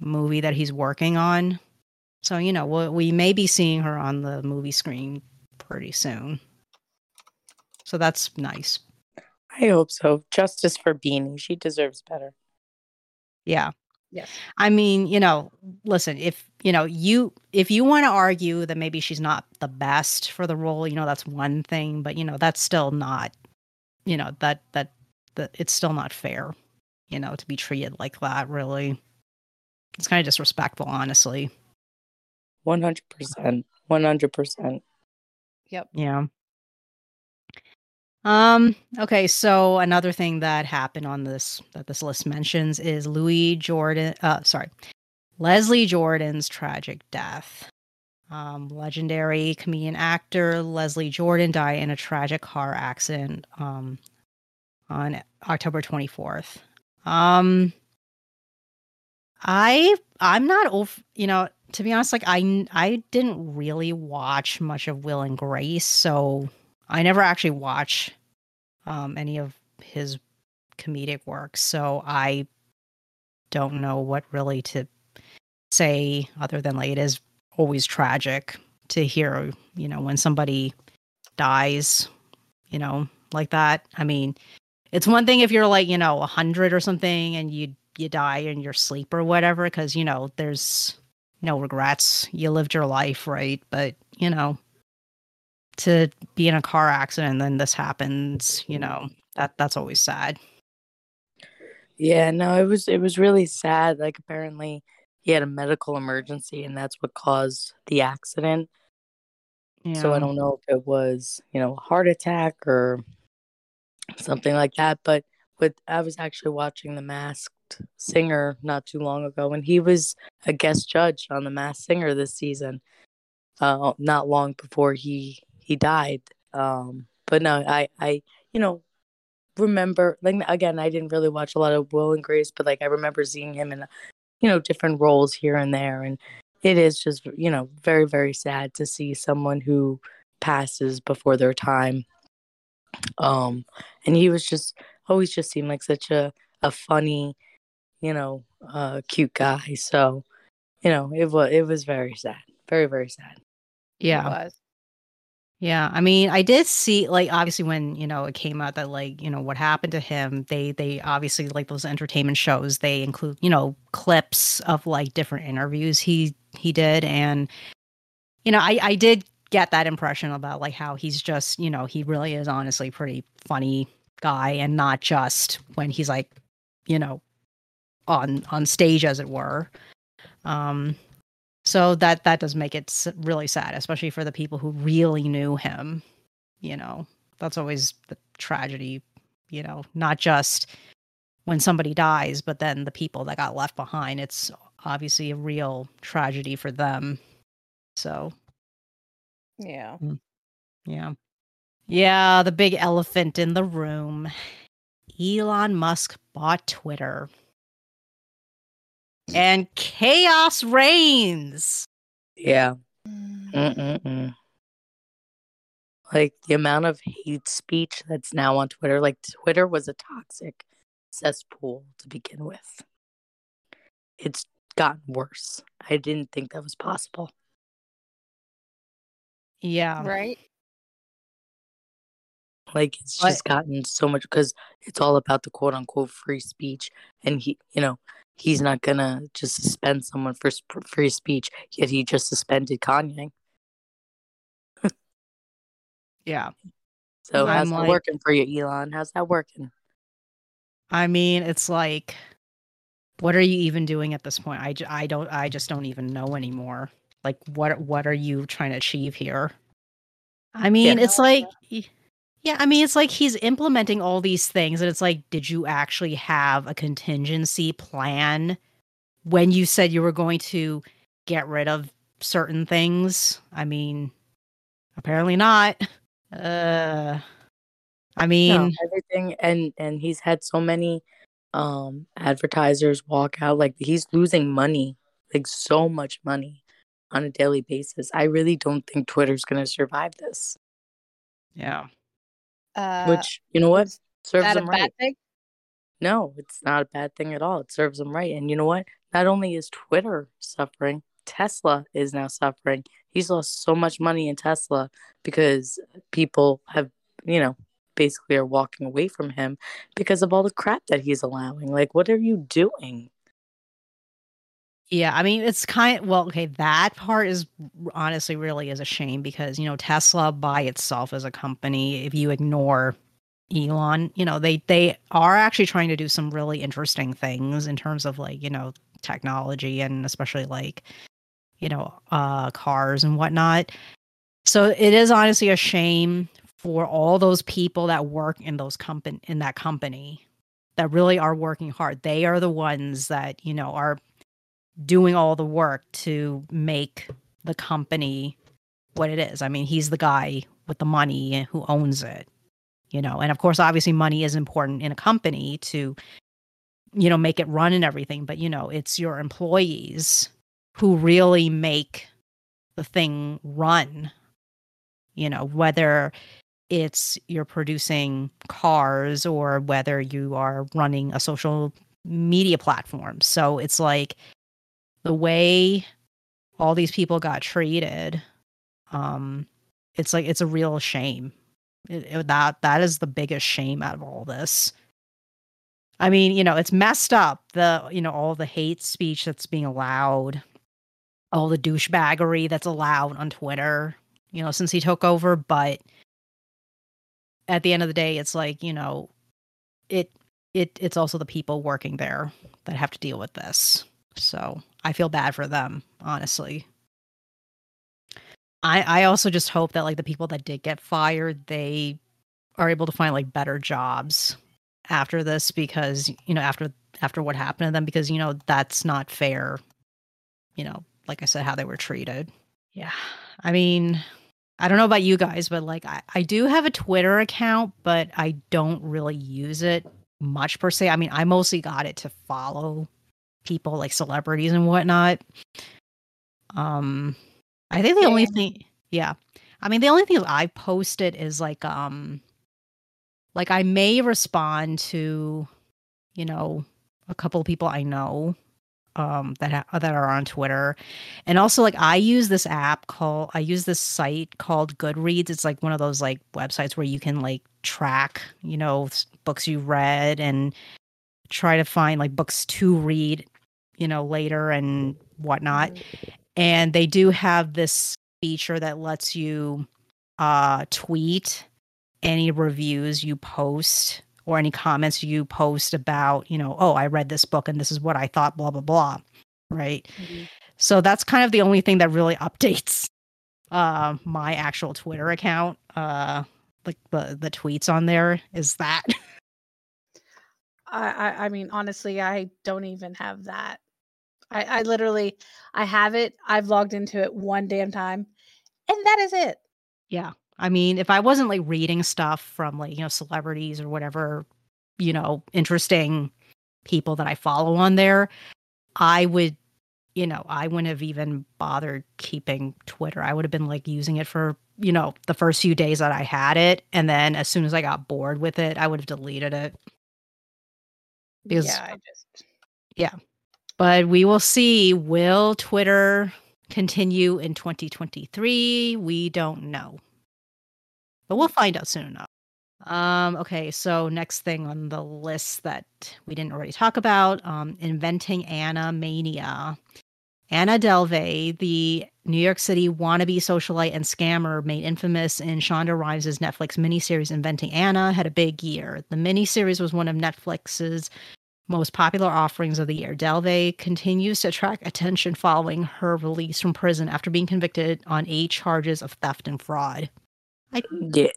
movie that he's working on. So you know we, we may be seeing her on the movie screen pretty soon. So that's nice. I hope so. Justice for Beanie. She deserves better. Yeah. Yes. I mean, you know, listen, if you know, you if you want to argue that maybe she's not the best for the role, you know, that's one thing, but you know, that's still not you know, that that that it's still not fair, you know, to be treated like that, really. It's kind of disrespectful, honestly. 100%. 100%. Yep. Yeah. Um, okay, so another thing that happened on this that this list mentions is Louis Jordan uh sorry. Leslie Jordan's tragic death. Um, legendary comedian actor Leslie Jordan died in a tragic car accident um, on October 24th. Um, I I'm not over, you know, to be honest, like I I didn't really watch much of Will and Grace, so I never actually watch um, any of his comedic work, so I don't know what really to say other than like it is always tragic to hear, you know, when somebody dies, you know, like that. I mean, it's one thing if you're like, you know, a hundred or something and you you die in your sleep or whatever, because you know, there's no regrets. You lived your life, right? But you know, to be in a car accident and then this happens, you know, that that's always sad. Yeah, no, it was it was really sad. Like apparently he had a medical emergency and that's what caused the accident. Yeah. So I don't know if it was, you know, a heart attack or something like that. But with I was actually watching The Singer not too long ago, and he was a guest judge on The Masked Singer this season. Uh, not long before he he died. Um, but no, I I you know remember like again I didn't really watch a lot of Will and Grace, but like I remember seeing him in you know different roles here and there, and it is just you know very very sad to see someone who passes before their time. Um, and he was just always just seemed like such a a funny, you know, uh, cute guy. So, you know, it was it was very sad, very very sad. Yeah, yeah, I mean, I did see like obviously when you know it came out that like you know what happened to him. They they obviously like those entertainment shows. They include you know clips of like different interviews he he did, and you know I I did get that impression about like how he's just you know he really is honestly pretty funny guy, and not just when he's like you know on on stage as it were. Um, so that that does make it really sad, especially for the people who really knew him. You know, that's always the tragedy. You know, not just when somebody dies, but then the people that got left behind. It's obviously a real tragedy for them. So, yeah, mm, yeah, yeah. The big elephant in the room. Elon Musk bought Twitter and chaos reigns. Yeah. Mm. Mm-mm-mm. Like the amount of hate speech that's now on Twitter. Like Twitter was a toxic cesspool to begin with. It's gotten worse. I didn't think that was possible. Yeah. Right. Like it's just gotten so much because it's all about the quote unquote free speech. And he, you know, he's not gonna just suspend someone for free speech. Yet he just suspended Kanye. yeah. So I'm how's like, that working for you, Elon? How's that working? I mean, it's like, what are you even doing at this point? I, I don't I just don't even know anymore. Like, what what are you trying to achieve here? I mean, yeah. it's like. Yeah, I mean, it's like he's implementing all these things, and it's like, did you actually have a contingency plan when you said you were going to get rid of certain things? I mean, Apparently not. Uh, I mean, no, everything, and and he's had so many um advertisers walk out. Like he's losing money, like so much money on a daily basis. I really don't think Twitter's going to survive this. Yeah. Uh, Which you know what serves that a them bad right. thing? No, it's not a bad thing at all. It serves them right. And you know what? Not only is Twitter suffering, Tesla is now suffering. He's lost so much money in Tesla because people have, you know, basically are walking away from him because of all the crap that he's allowing. Like, what are you doing? Yeah, I mean it's kind of well, okay, that part is honestly really is a shame because, you know, Tesla by itself as a company, if you ignore Elon, you know, they they are actually trying to do some really interesting things in terms of like, you know, technology and especially like, you know, uh cars and whatnot. So it is honestly a shame for all those people that work in those company in that company that really are working hard. They are the ones that, you know, are doing all the work to make the company what it is. I mean, he's the guy with the money who owns it, you know. And of course, obviously, money is important in a company to, you know, make it run and everything. But, you know, it's your employees who really make the thing run, you know, whether it's you're producing cars or whether you are running a social media platform. So it's like, the way all these people got treated um it's like it's a real shame. It, it, that that is the biggest shame out of all this. I mean you know it's messed up the you know all the hate speech that's being allowed all the douchebaggery that's allowed on twitter you know since he took over but at the end of the day it's like you know it it it's also the people working there that have to deal with this so I feel bad for them, honestly. I I also just hope that like the people that did get fired, they are able to find like better jobs after this because you know after after what happened to them because you know that's not fair. You know, like I said, how they were treated. Yeah, I mean, I don't know about you guys, but like I, I do have a Twitter account, but I don't really use it much per se. I mean, I mostly got it to follow people like celebrities and whatnot. Um, I think the yeah. only thing, yeah, I mean, the only thing I posted is like, um, like I may respond to, you know, a couple of people I know, um, that ha- that are on Twitter, and also like I use this app called I use this site called Goodreads. It's like one of those like websites where you can like track, you know, books you read and try to find like books to read you know, later and whatnot. And they do have this feature that lets you uh, tweet any reviews you post or any comments you post about, you know, oh, I read this book and this is what I thought, blah, blah, blah. Right. Mm-hmm. So that's kind of the only thing that really updates uh, my actual Twitter account. Uh, like the, the tweets on there is that. I, I, I mean, honestly, I don't even have that. I, I literally, I have it. I've logged into it one damn time, and that is it. Yeah, I mean, if I wasn't like reading stuff from like you know celebrities or whatever, you know, interesting people that I follow on there, I would, you know, I wouldn't have even bothered keeping Twitter. I would have been like using it for you know the first few days that I had it, and then as soon as I got bored with it, I would have deleted it. Because, yeah, I just yeah, but we will see. Will Twitter continue in 2023? We don't know. But we'll find out soon enough. Um, okay, so next thing on the list that we didn't already talk about, um, inventing Anna mania. Anna Delvey, the New York City wannabe socialite and scammer made infamous in Shonda Rhimes' Netflix miniseries Inventing Anna, had a big year. The miniseries was one of Netflix's most popular offerings of the year. Delvey continues to attract attention following her release from prison after being convicted on eight charges of theft and fraud. I yeah,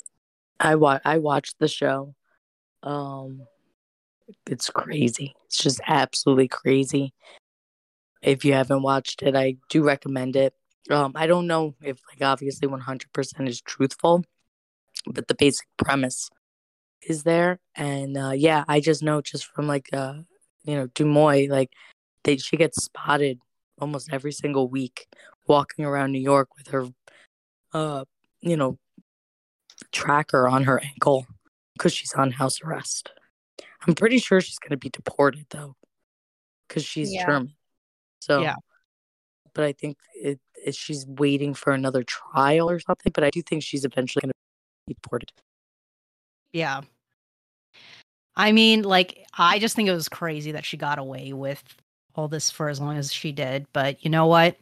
I wa- I watched the show. Um, it's crazy. It's just absolutely crazy. If you haven't watched it, I do recommend it. Um, I don't know if like obviously 100% is truthful, but the basic premise is there. And uh, yeah, I just know just from like uh, you know DeuxMoi, like they she gets spotted almost every single week walking around New York with her, uh, you know, tracker on her ankle because she's on house arrest. I'm pretty sure she's going to be deported though, because she's yeah. German. So yeah, but I think it, it, she's waiting for another trial or something. But I do think she's eventually going to be deported. Yeah. I mean, like, I just think it was crazy that she got away with all this for as long as she did. But you know what?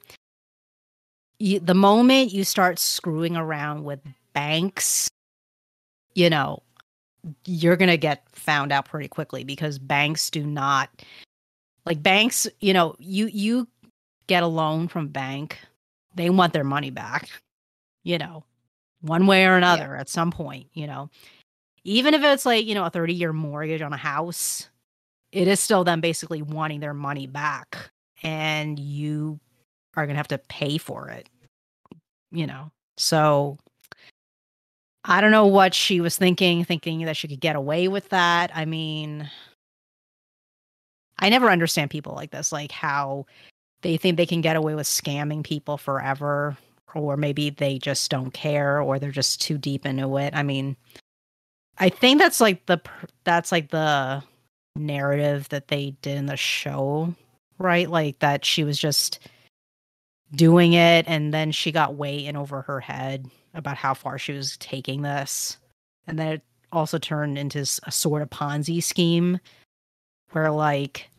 You, the moment you start screwing around with banks, you know, you're going to get found out pretty quickly because banks do not like banks, you know, you you get a loan from bank, they want their money back, you know, one way or another yeah. at some point, you know. Even if it's like, you know, a 30 year mortgage on a house, it is still them basically wanting their money back. And you are going to have to pay for it, you know. So I don't know what she was thinking, thinking that she could get away with that. I mean, I never understand people like this, like how they think they can get away with scamming people forever or maybe they just don't care or they're just too deep into it. I mean, I think that's like the that's like the narrative that they did in the show, right? Like that she was just doing it and then she got way in over her head about how far she was taking this. And then it also turned into a sort of Ponzi scheme where like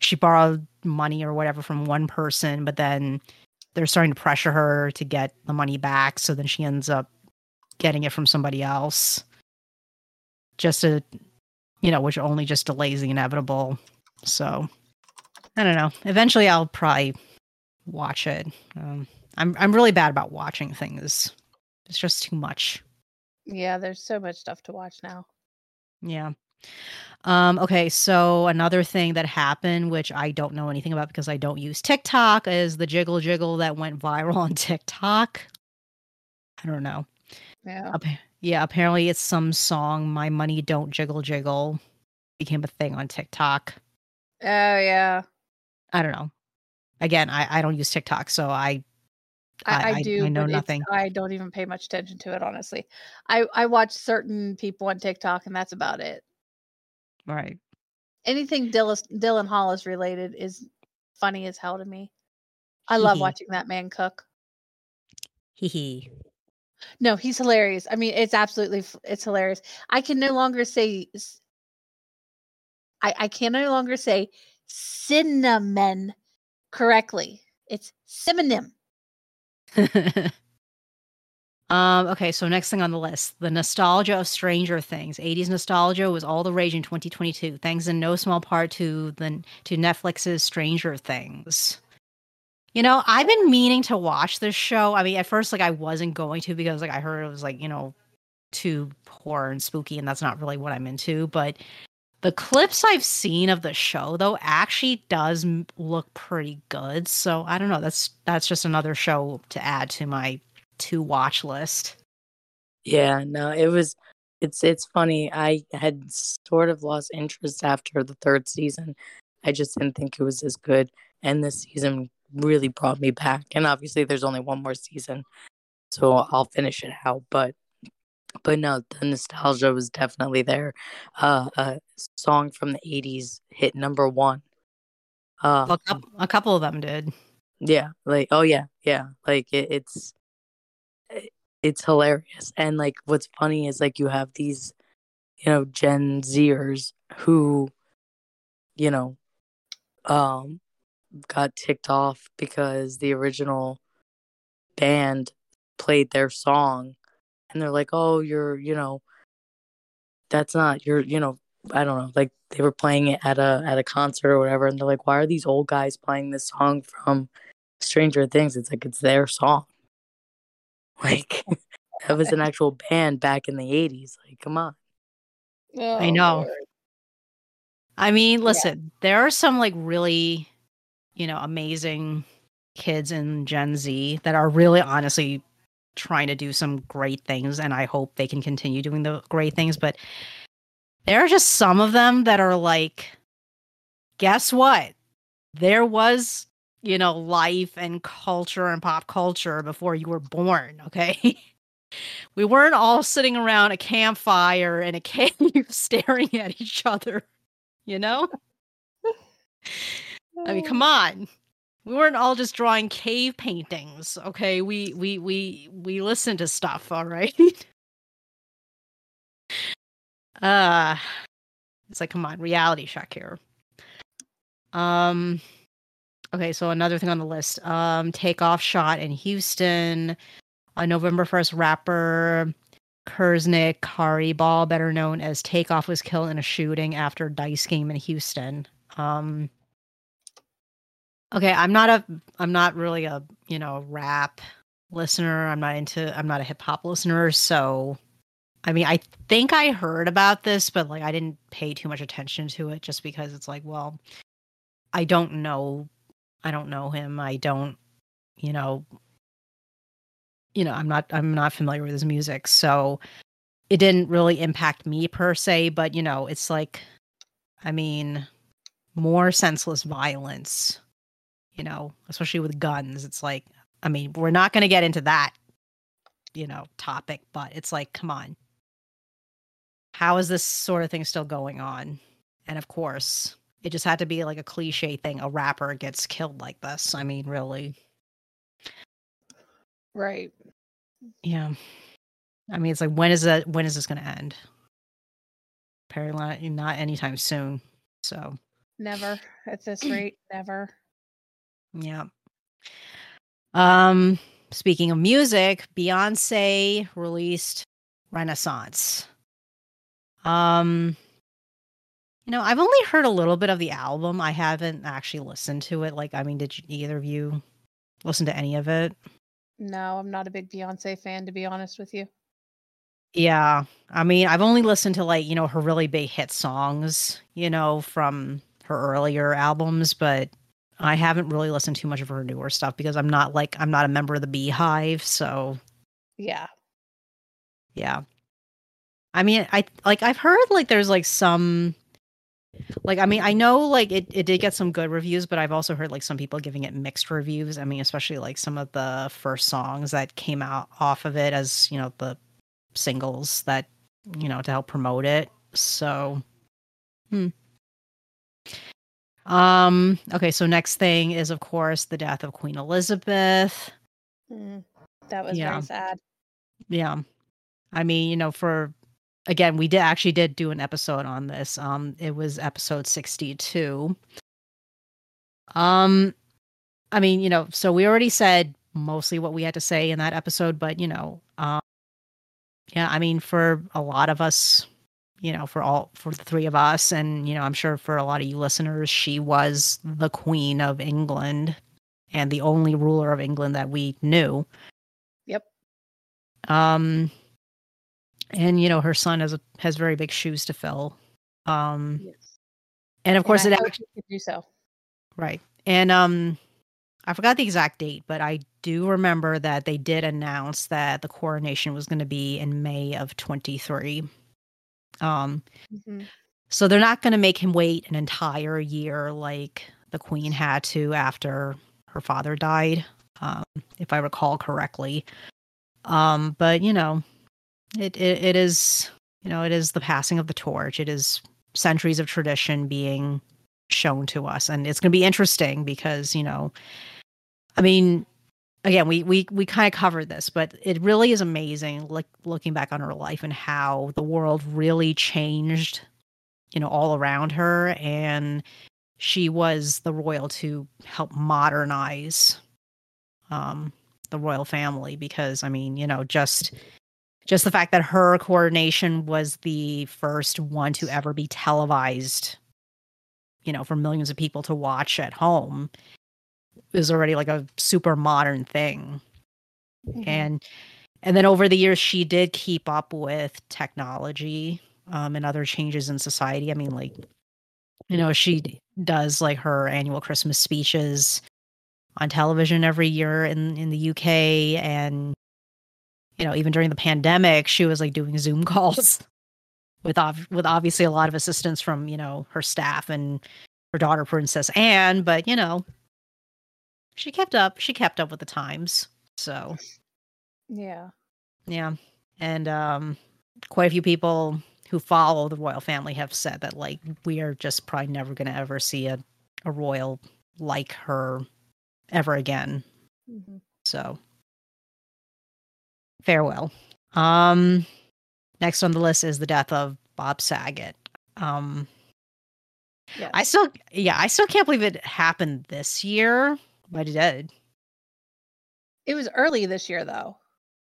she borrowed money or whatever from one person, but then they're starting to pressure her to get the money back. So then she ends up getting it from somebody else. Just to, you know, which only just delays the inevitable. So I don't know. Eventually I'll probably watch it. Um, I'm I'm really bad about watching things. It's just too much. Yeah, there's so much stuff to watch now. Yeah. Um, okay, so another thing that happened, which I don't know anything about because I don't use TikTok, is the jiggle jiggle that went viral on TikTok. I don't know. Yeah. Yeah, apparently it's some song, My Money Don't Jiggle Jiggle, became a thing on TikTok. Oh, yeah. I don't know. Again, I, I don't use TikTok, so I I, I, do. I know nothing. I don't even pay much attention to it, honestly. I I watch certain people on TikTok, and that's about it. Right. Anything Dylan, Dylan Hollis related is funny as hell to me. I love watching that man cook. Hee hee. No, he's hilarious. I mean, it's absolutely it's hilarious. I can no longer say I I can no longer say cinnamon correctly. It's synonym. Um, okay, so next thing on the list, the nostalgia of Stranger Things. 80s nostalgia was all the rage in 2022, thanks in no small part to the to Netflix's Stranger Things. You know, I've been meaning to watch this show. I mean, at first, like I wasn't going to because like I heard it was like, you know, too horror and spooky, and that's not really what I'm into. But the clips I've seen of the show though actually does look pretty good. So I don't know. That's that's just another show to add to my to watch list. Yeah, no, it was it's it's funny. I had sort of lost interest after the third season. I just didn't think it was as good. And this season really brought me back. And obviously there's only one more season. So I'll finish it out. But but no, the nostalgia was definitely there. Uh, a song from the '80s hit number one. Uh, well, a, couple, a couple of them did. Yeah, like oh yeah, yeah. Like it, it's it's hilarious. And like what's funny is like you have these, you know, Gen Zers who, you know, um got ticked off because the original band played their song and they're like, "Oh, you're, you know, that's not you're, you know, I don't know, like they were playing it at a at a concert or whatever and they're like, "Why are these old guys playing this song from Stranger Things?" It's like it's their song. Like that was an actual band back in the 80s. Like, come on. Oh, I know. Lord. I mean, listen, yeah. there are some like really, you know, amazing kids in Gen Z that are really honestly trying to do some great things and I hope they can continue doing the great things but there are just some of them that are like guess what? There was you know life and culture and pop culture before you were born okay? We weren't all sitting around a campfire in a cave staring at each other you know i mean come on. We weren't all just drawing cave paintings okay? We we we we listen to stuff all right? Uh it's like come on reality check here. Um okay so another thing on the list um takeoff shot in houston on november 1st rapper Kirshnik Ball, better known as Takeoff, was killed in a shooting after dice game in Houston. Um, Okay, I'm not a I'm not really a, you know, rap listener. I'm not into I'm not a hip hop listener, so I mean, I think I heard about this, but like I didn't pay too much attention to it just because it's like, well, I don't know I don't know him. I don't, you know, you know, I'm not I'm not familiar with his music, so it didn't really impact me per se, but you know, it's like I mean, more senseless violence you know, especially with guns. It's like, I mean, we're not going to get into that, you know, topic, but it's like, come on. How is this sort of thing still going on? And of course, it just had to be like a cliche thing. A rapper gets killed like this. I mean, really. Right. Yeah. I mean, it's like, when is that? When is this going to end? Apparently, not, not anytime soon. So, never at this rate, never. Yeah. Um, speaking of music, Beyonce released Renaissance. Um, you know, I've only heard a little bit of the album. I haven't actually listened to it. Like, I mean, did you, either of you listen to any of it? No, I'm not a big Beyonce fan, to be honest with you. Yeah. I mean, I've only listened to like, you know, her really big hit songs, you know, from her earlier albums, but I haven't really listened too much of her newer stuff because I'm not like I'm not a member of the BeyHive, so yeah. Yeah. I mean, I like I've heard like there's like some like I mean, I know like it it did get some good reviews, but I've also heard like some people giving it mixed reviews. I mean, especially like some of the first songs that came out off of it as, you know, the singles that, you know, to help promote it. So hmm. Um, okay, so next thing is, of course, the death of Queen Elizabeth. Mm, that was yeah. very sad. Yeah. I mean, you know, for again, we did actually did do an episode on this. Um, it was episode 62. Um, I mean, you know, so we already said mostly what we had to say in that episode, but you know, um, yeah, I mean, for a lot of us, you know, for all for the three of us, and you know, I'm sure for a lot of you listeners, she was the Queen of England and the only ruler of England that we knew. Yep. Um, and you know, her son has a, has very big shoes to fill. Um, yes. and of course, and it actually could do so. Right, and um, I forgot the exact date, but I do remember that they did announce that the coronation was going to be in May of 23. Um, mm-hmm. So they're not going to make him wait an entire year like the queen had to after her father died, um, if I recall correctly. Um, but you know, it, it it is you know it is the passing of the torch. It is centuries of tradition being shown to us, and it's going to be interesting because you know, I mean, again we we we kind of covered this but it really is amazing like looking back on her life and how the world really changed you know all around her and she was the royal to help modernize um the royal family because i mean you know just just the fact that her coronation was the first one to ever be televised you know for millions of people to watch at home is already like a super modern thing. Mm-hmm. And and then over the years she did keep up with technology um and other changes in society. I mean like you know she does like her annual Christmas speeches on television every year in in the UK and you know even during the pandemic she was like doing Zoom calls with ov- with obviously a lot of assistance from you know her staff and her daughter Princess Anne but you know she kept up she kept up with the times so yeah yeah and um quite a few people who follow the royal family have said that like we are just probably never going to ever see a, a royal like her ever again. Mm-hmm. So farewell. Um next on the list is the death of Bob Saget. Um yes. I still yeah, I still can't believe it happened this year, but it did. It was early this year though.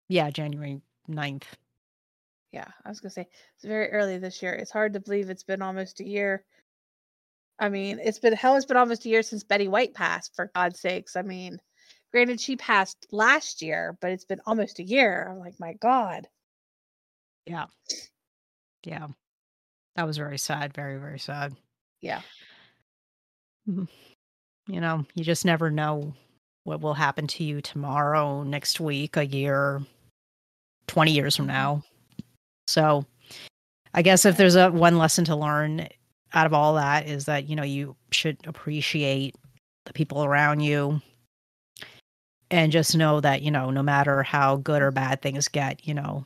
Yeah, January 9th. Yeah, I was gonna say it's very early this year. It's hard to believe it's been almost a year I mean, it's been hell. It's been almost a year since Betty White passed. For God's sakes, I mean, granted she passed last year, but it's been almost a year. I'm like, my God. Yeah, yeah, that was very sad. Very very sad. Yeah. Mm. You know, you just never know what will happen to you tomorrow, next week, a year, 20 years from mm-hmm. now. So, I guess if there's a one lesson to learn out of all that is that you know you should appreciate the people around you and just know that you know no matter how good or bad things get you know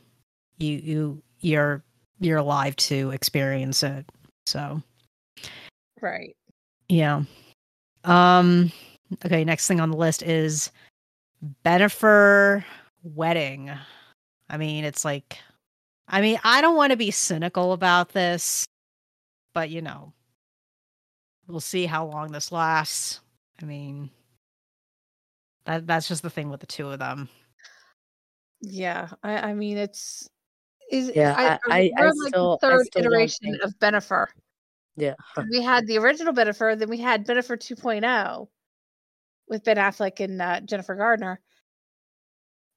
you you you're you're alive to experience it so right yeah um okay next thing on the list is Bennifer wedding i mean it's like i mean i don't want to be cynical about this but you know, we'll see how long this lasts. I mean, that that's just the thing with the two of them. Yeah, I, I mean it's is yeah. I, I, I, like still, the third still iteration of Bennifer. Yeah, we had the original Bennifer, then we had Bennifer 2.0 with Ben Affleck and uh, Jennifer Gardner,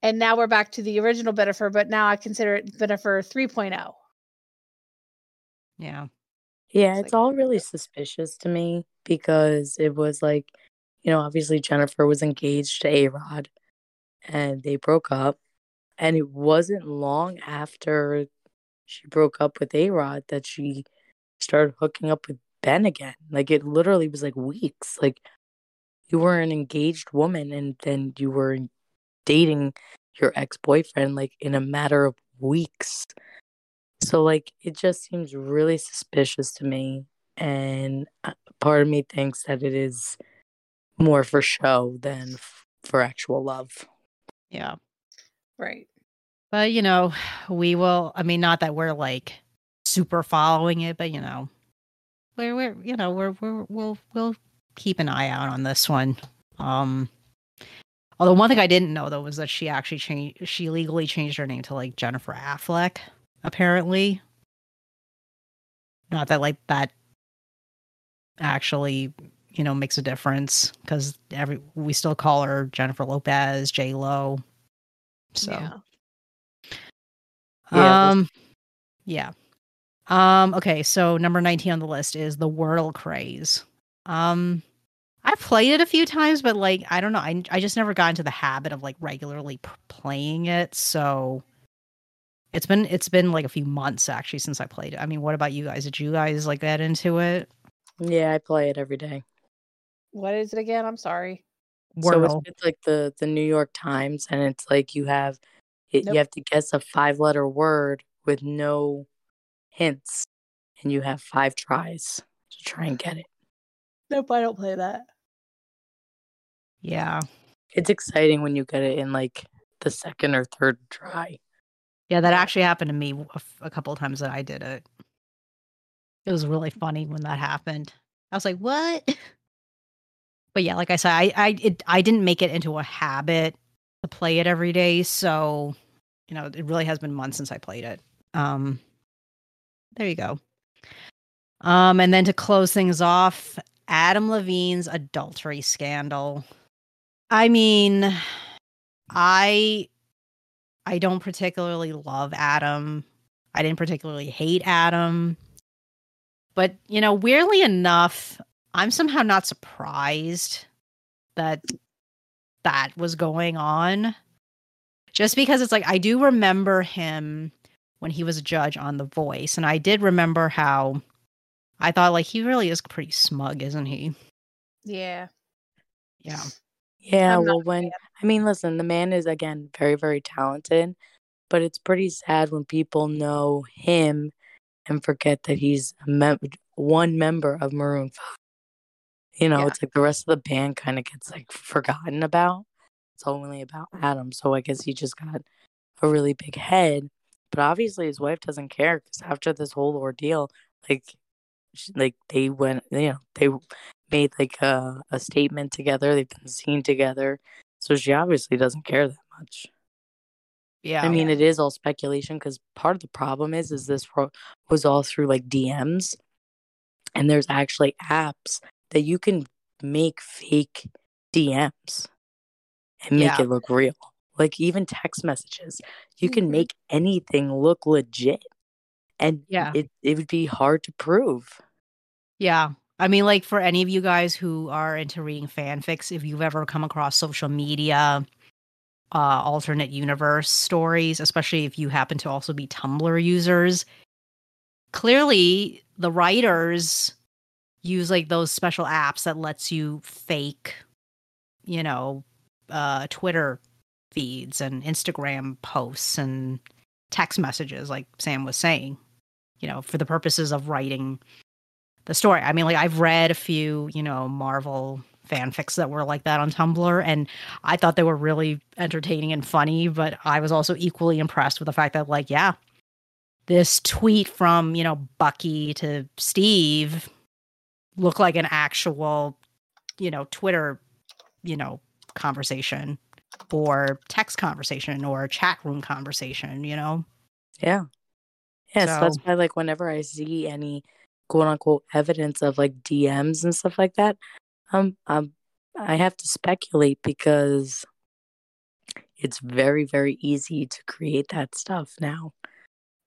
and now we're back to the original Bennifer, but now I consider it Bennifer 3.0. Yeah. Yeah, it's, it's like, all really suspicious to me because it was like, you know, obviously Jennifer was engaged to A Rod and they broke up. And it wasn't long after she broke up with A Rod that she started hooking up with Ben again. Like it literally was like weeks. Like you were an engaged woman and then you were dating your ex boyfriend like in a matter of weeks. So, like, it just seems really suspicious to me. And uh, part of me thinks that it is more for show than f- for actual love. Yeah. Right. But, you know, we will, I mean, not that we're like super following it, but, you know, we're, we're, you know, we're, we're, we'll, we'll keep an eye out on this one. Um, although one thing I didn't know though was that she actually changed, she legally changed her name to like Jennifer Affleck apparently. Not that like that actually, you know, makes a difference because every we still call her Jennifer Lopez, J Lo. So yeah. Um yeah. Um okay, so number 19 on the list is the Wordle craze. Um I've played it a few times, but like I don't know, I I just never got into the habit of like regularly p- playing it. So it's been it's been like a few months actually since I played it. I mean, what about you guys? Did you guys like get into it? Yeah, I play it every day. What is it again? I'm sorry. So it's, it's like the the New York Times, and it's like you have it, nope. you have to guess a five letter word with no hints, and you have five tries to try and get it. Nope, I don't play that. Yeah, it's exciting when you get it in like the second or third try. Yeah, that actually happened to me a, couple of times that I did it. It was really funny when that happened. I was like, "What?" But yeah, like I said, I I it, I didn't make it into a habit to play it every day, so you know, it really has been months since I played it. Um there you go. Um and then to close things off, Adam Levine's adultery scandal. I mean, I I don't particularly love Adam. I didn't particularly hate Adam. But, you know, weirdly enough, I'm somehow not surprised that that was going on. Just because it's like I do remember him when he was a judge on The Voice, and I did remember how I thought like he really is pretty smug, isn't he? Yeah. Yeah. Yeah, well when I mean listen, the man is again very, very talented, but it's pretty sad when people know him and forget that he's a mem- one member of Maroon 5. You know, Yeah. it's like the rest of the band kind of gets like forgotten about. It's only about Adam, so I guess he just got a really big head. But obviously, his wife doesn't care because after this whole ordeal, like, like they went, you know, they made like a, a statement together. They've been seen together, so she obviously doesn't care that much. Yeah. I mean, it is all speculation because part of the problem is, is this ro- was all through like DMs, and there's actually apps that you can make fake DMs and make Yeah. it look real. Like even text messages, you can Mhm. make anything look legit, and Yeah. it it would be hard to prove. Yeah. I mean, like for any of you guys who are into reading fanfics, if you've ever come across social media, uh, alternate universe stories, especially if you happen to also be Tumblr users, clearly the writers use like those special apps that lets you fake, you know, uh, Twitter feeds and Instagram posts and text messages, like Sam was saying, you know, for the purposes of writing the story. I mean, like I've read a few, you know, Marvel fanfics that were like that on Tumblr, and I thought they were really entertaining and funny. But I was also equally impressed with the fact that, like, yeah, this tweet from you know Bucky to Steve looked like an actual, you know, Twitter, you know, conversation or text conversation or chat room conversation. You know, Yeah. Yeah, so, that's why like whenever I see any quote unquote evidence of like DMs and stuff like that, um um I have to speculate because it's very, very easy to create that stuff now,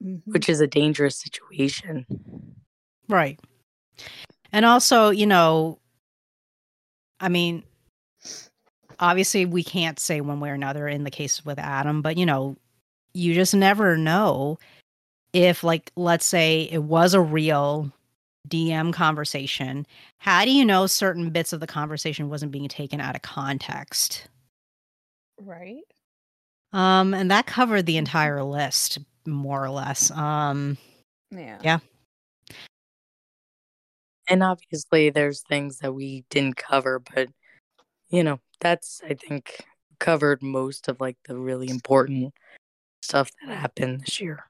Mhm. which is a dangerous situation. Right. And also, you know, I mean, obviously we can't say one way or another in the case with Adam, but you know, you just never know if like let's say it was a real DM conversation, how do you know certain bits of the conversation wasn't being taken out of context? Right. Um and that covered the entire list more or less. Um Yeah. Yeah. And obviously there's things that we didn't cover, but you know, that's I think covered most of like the really important stuff that happened this year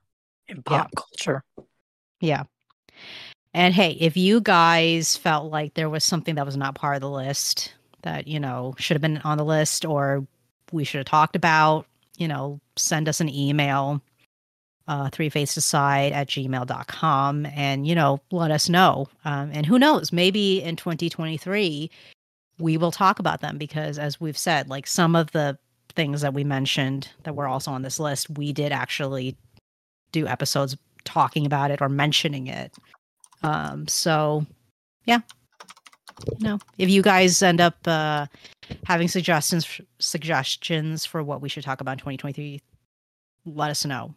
in Yeah. pop culture. Yeah. And hey, if you guys felt like there was something that was not part of the list that, you know, should have been on the list or we should have talked about, you know, send us an email, uh, three fates decide at gmail.com and, you know, let us know. Um, and who knows, maybe in 2023, we will talk about them because as we've said, like some of the things that we mentioned that were also on this list, we did actually do episodes talking about it or mentioning it. Um, so yeah, know, if you guys end up uh, having suggestions suggestions for what we should talk about in 2023, let us know.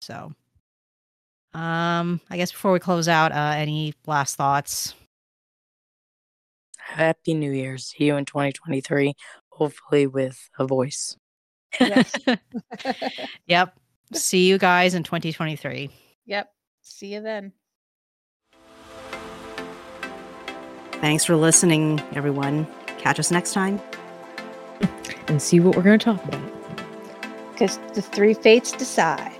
So, um, I guess before we close out, uh, any last thoughts? Happy New Year's. See you in 2023, hopefully with a voice. Yes. Yep. See you guys in 2023. yep. See you then. Thanks for listening, everyone. Catch us next time. And see what we're going to talk about. Because the three fates decide.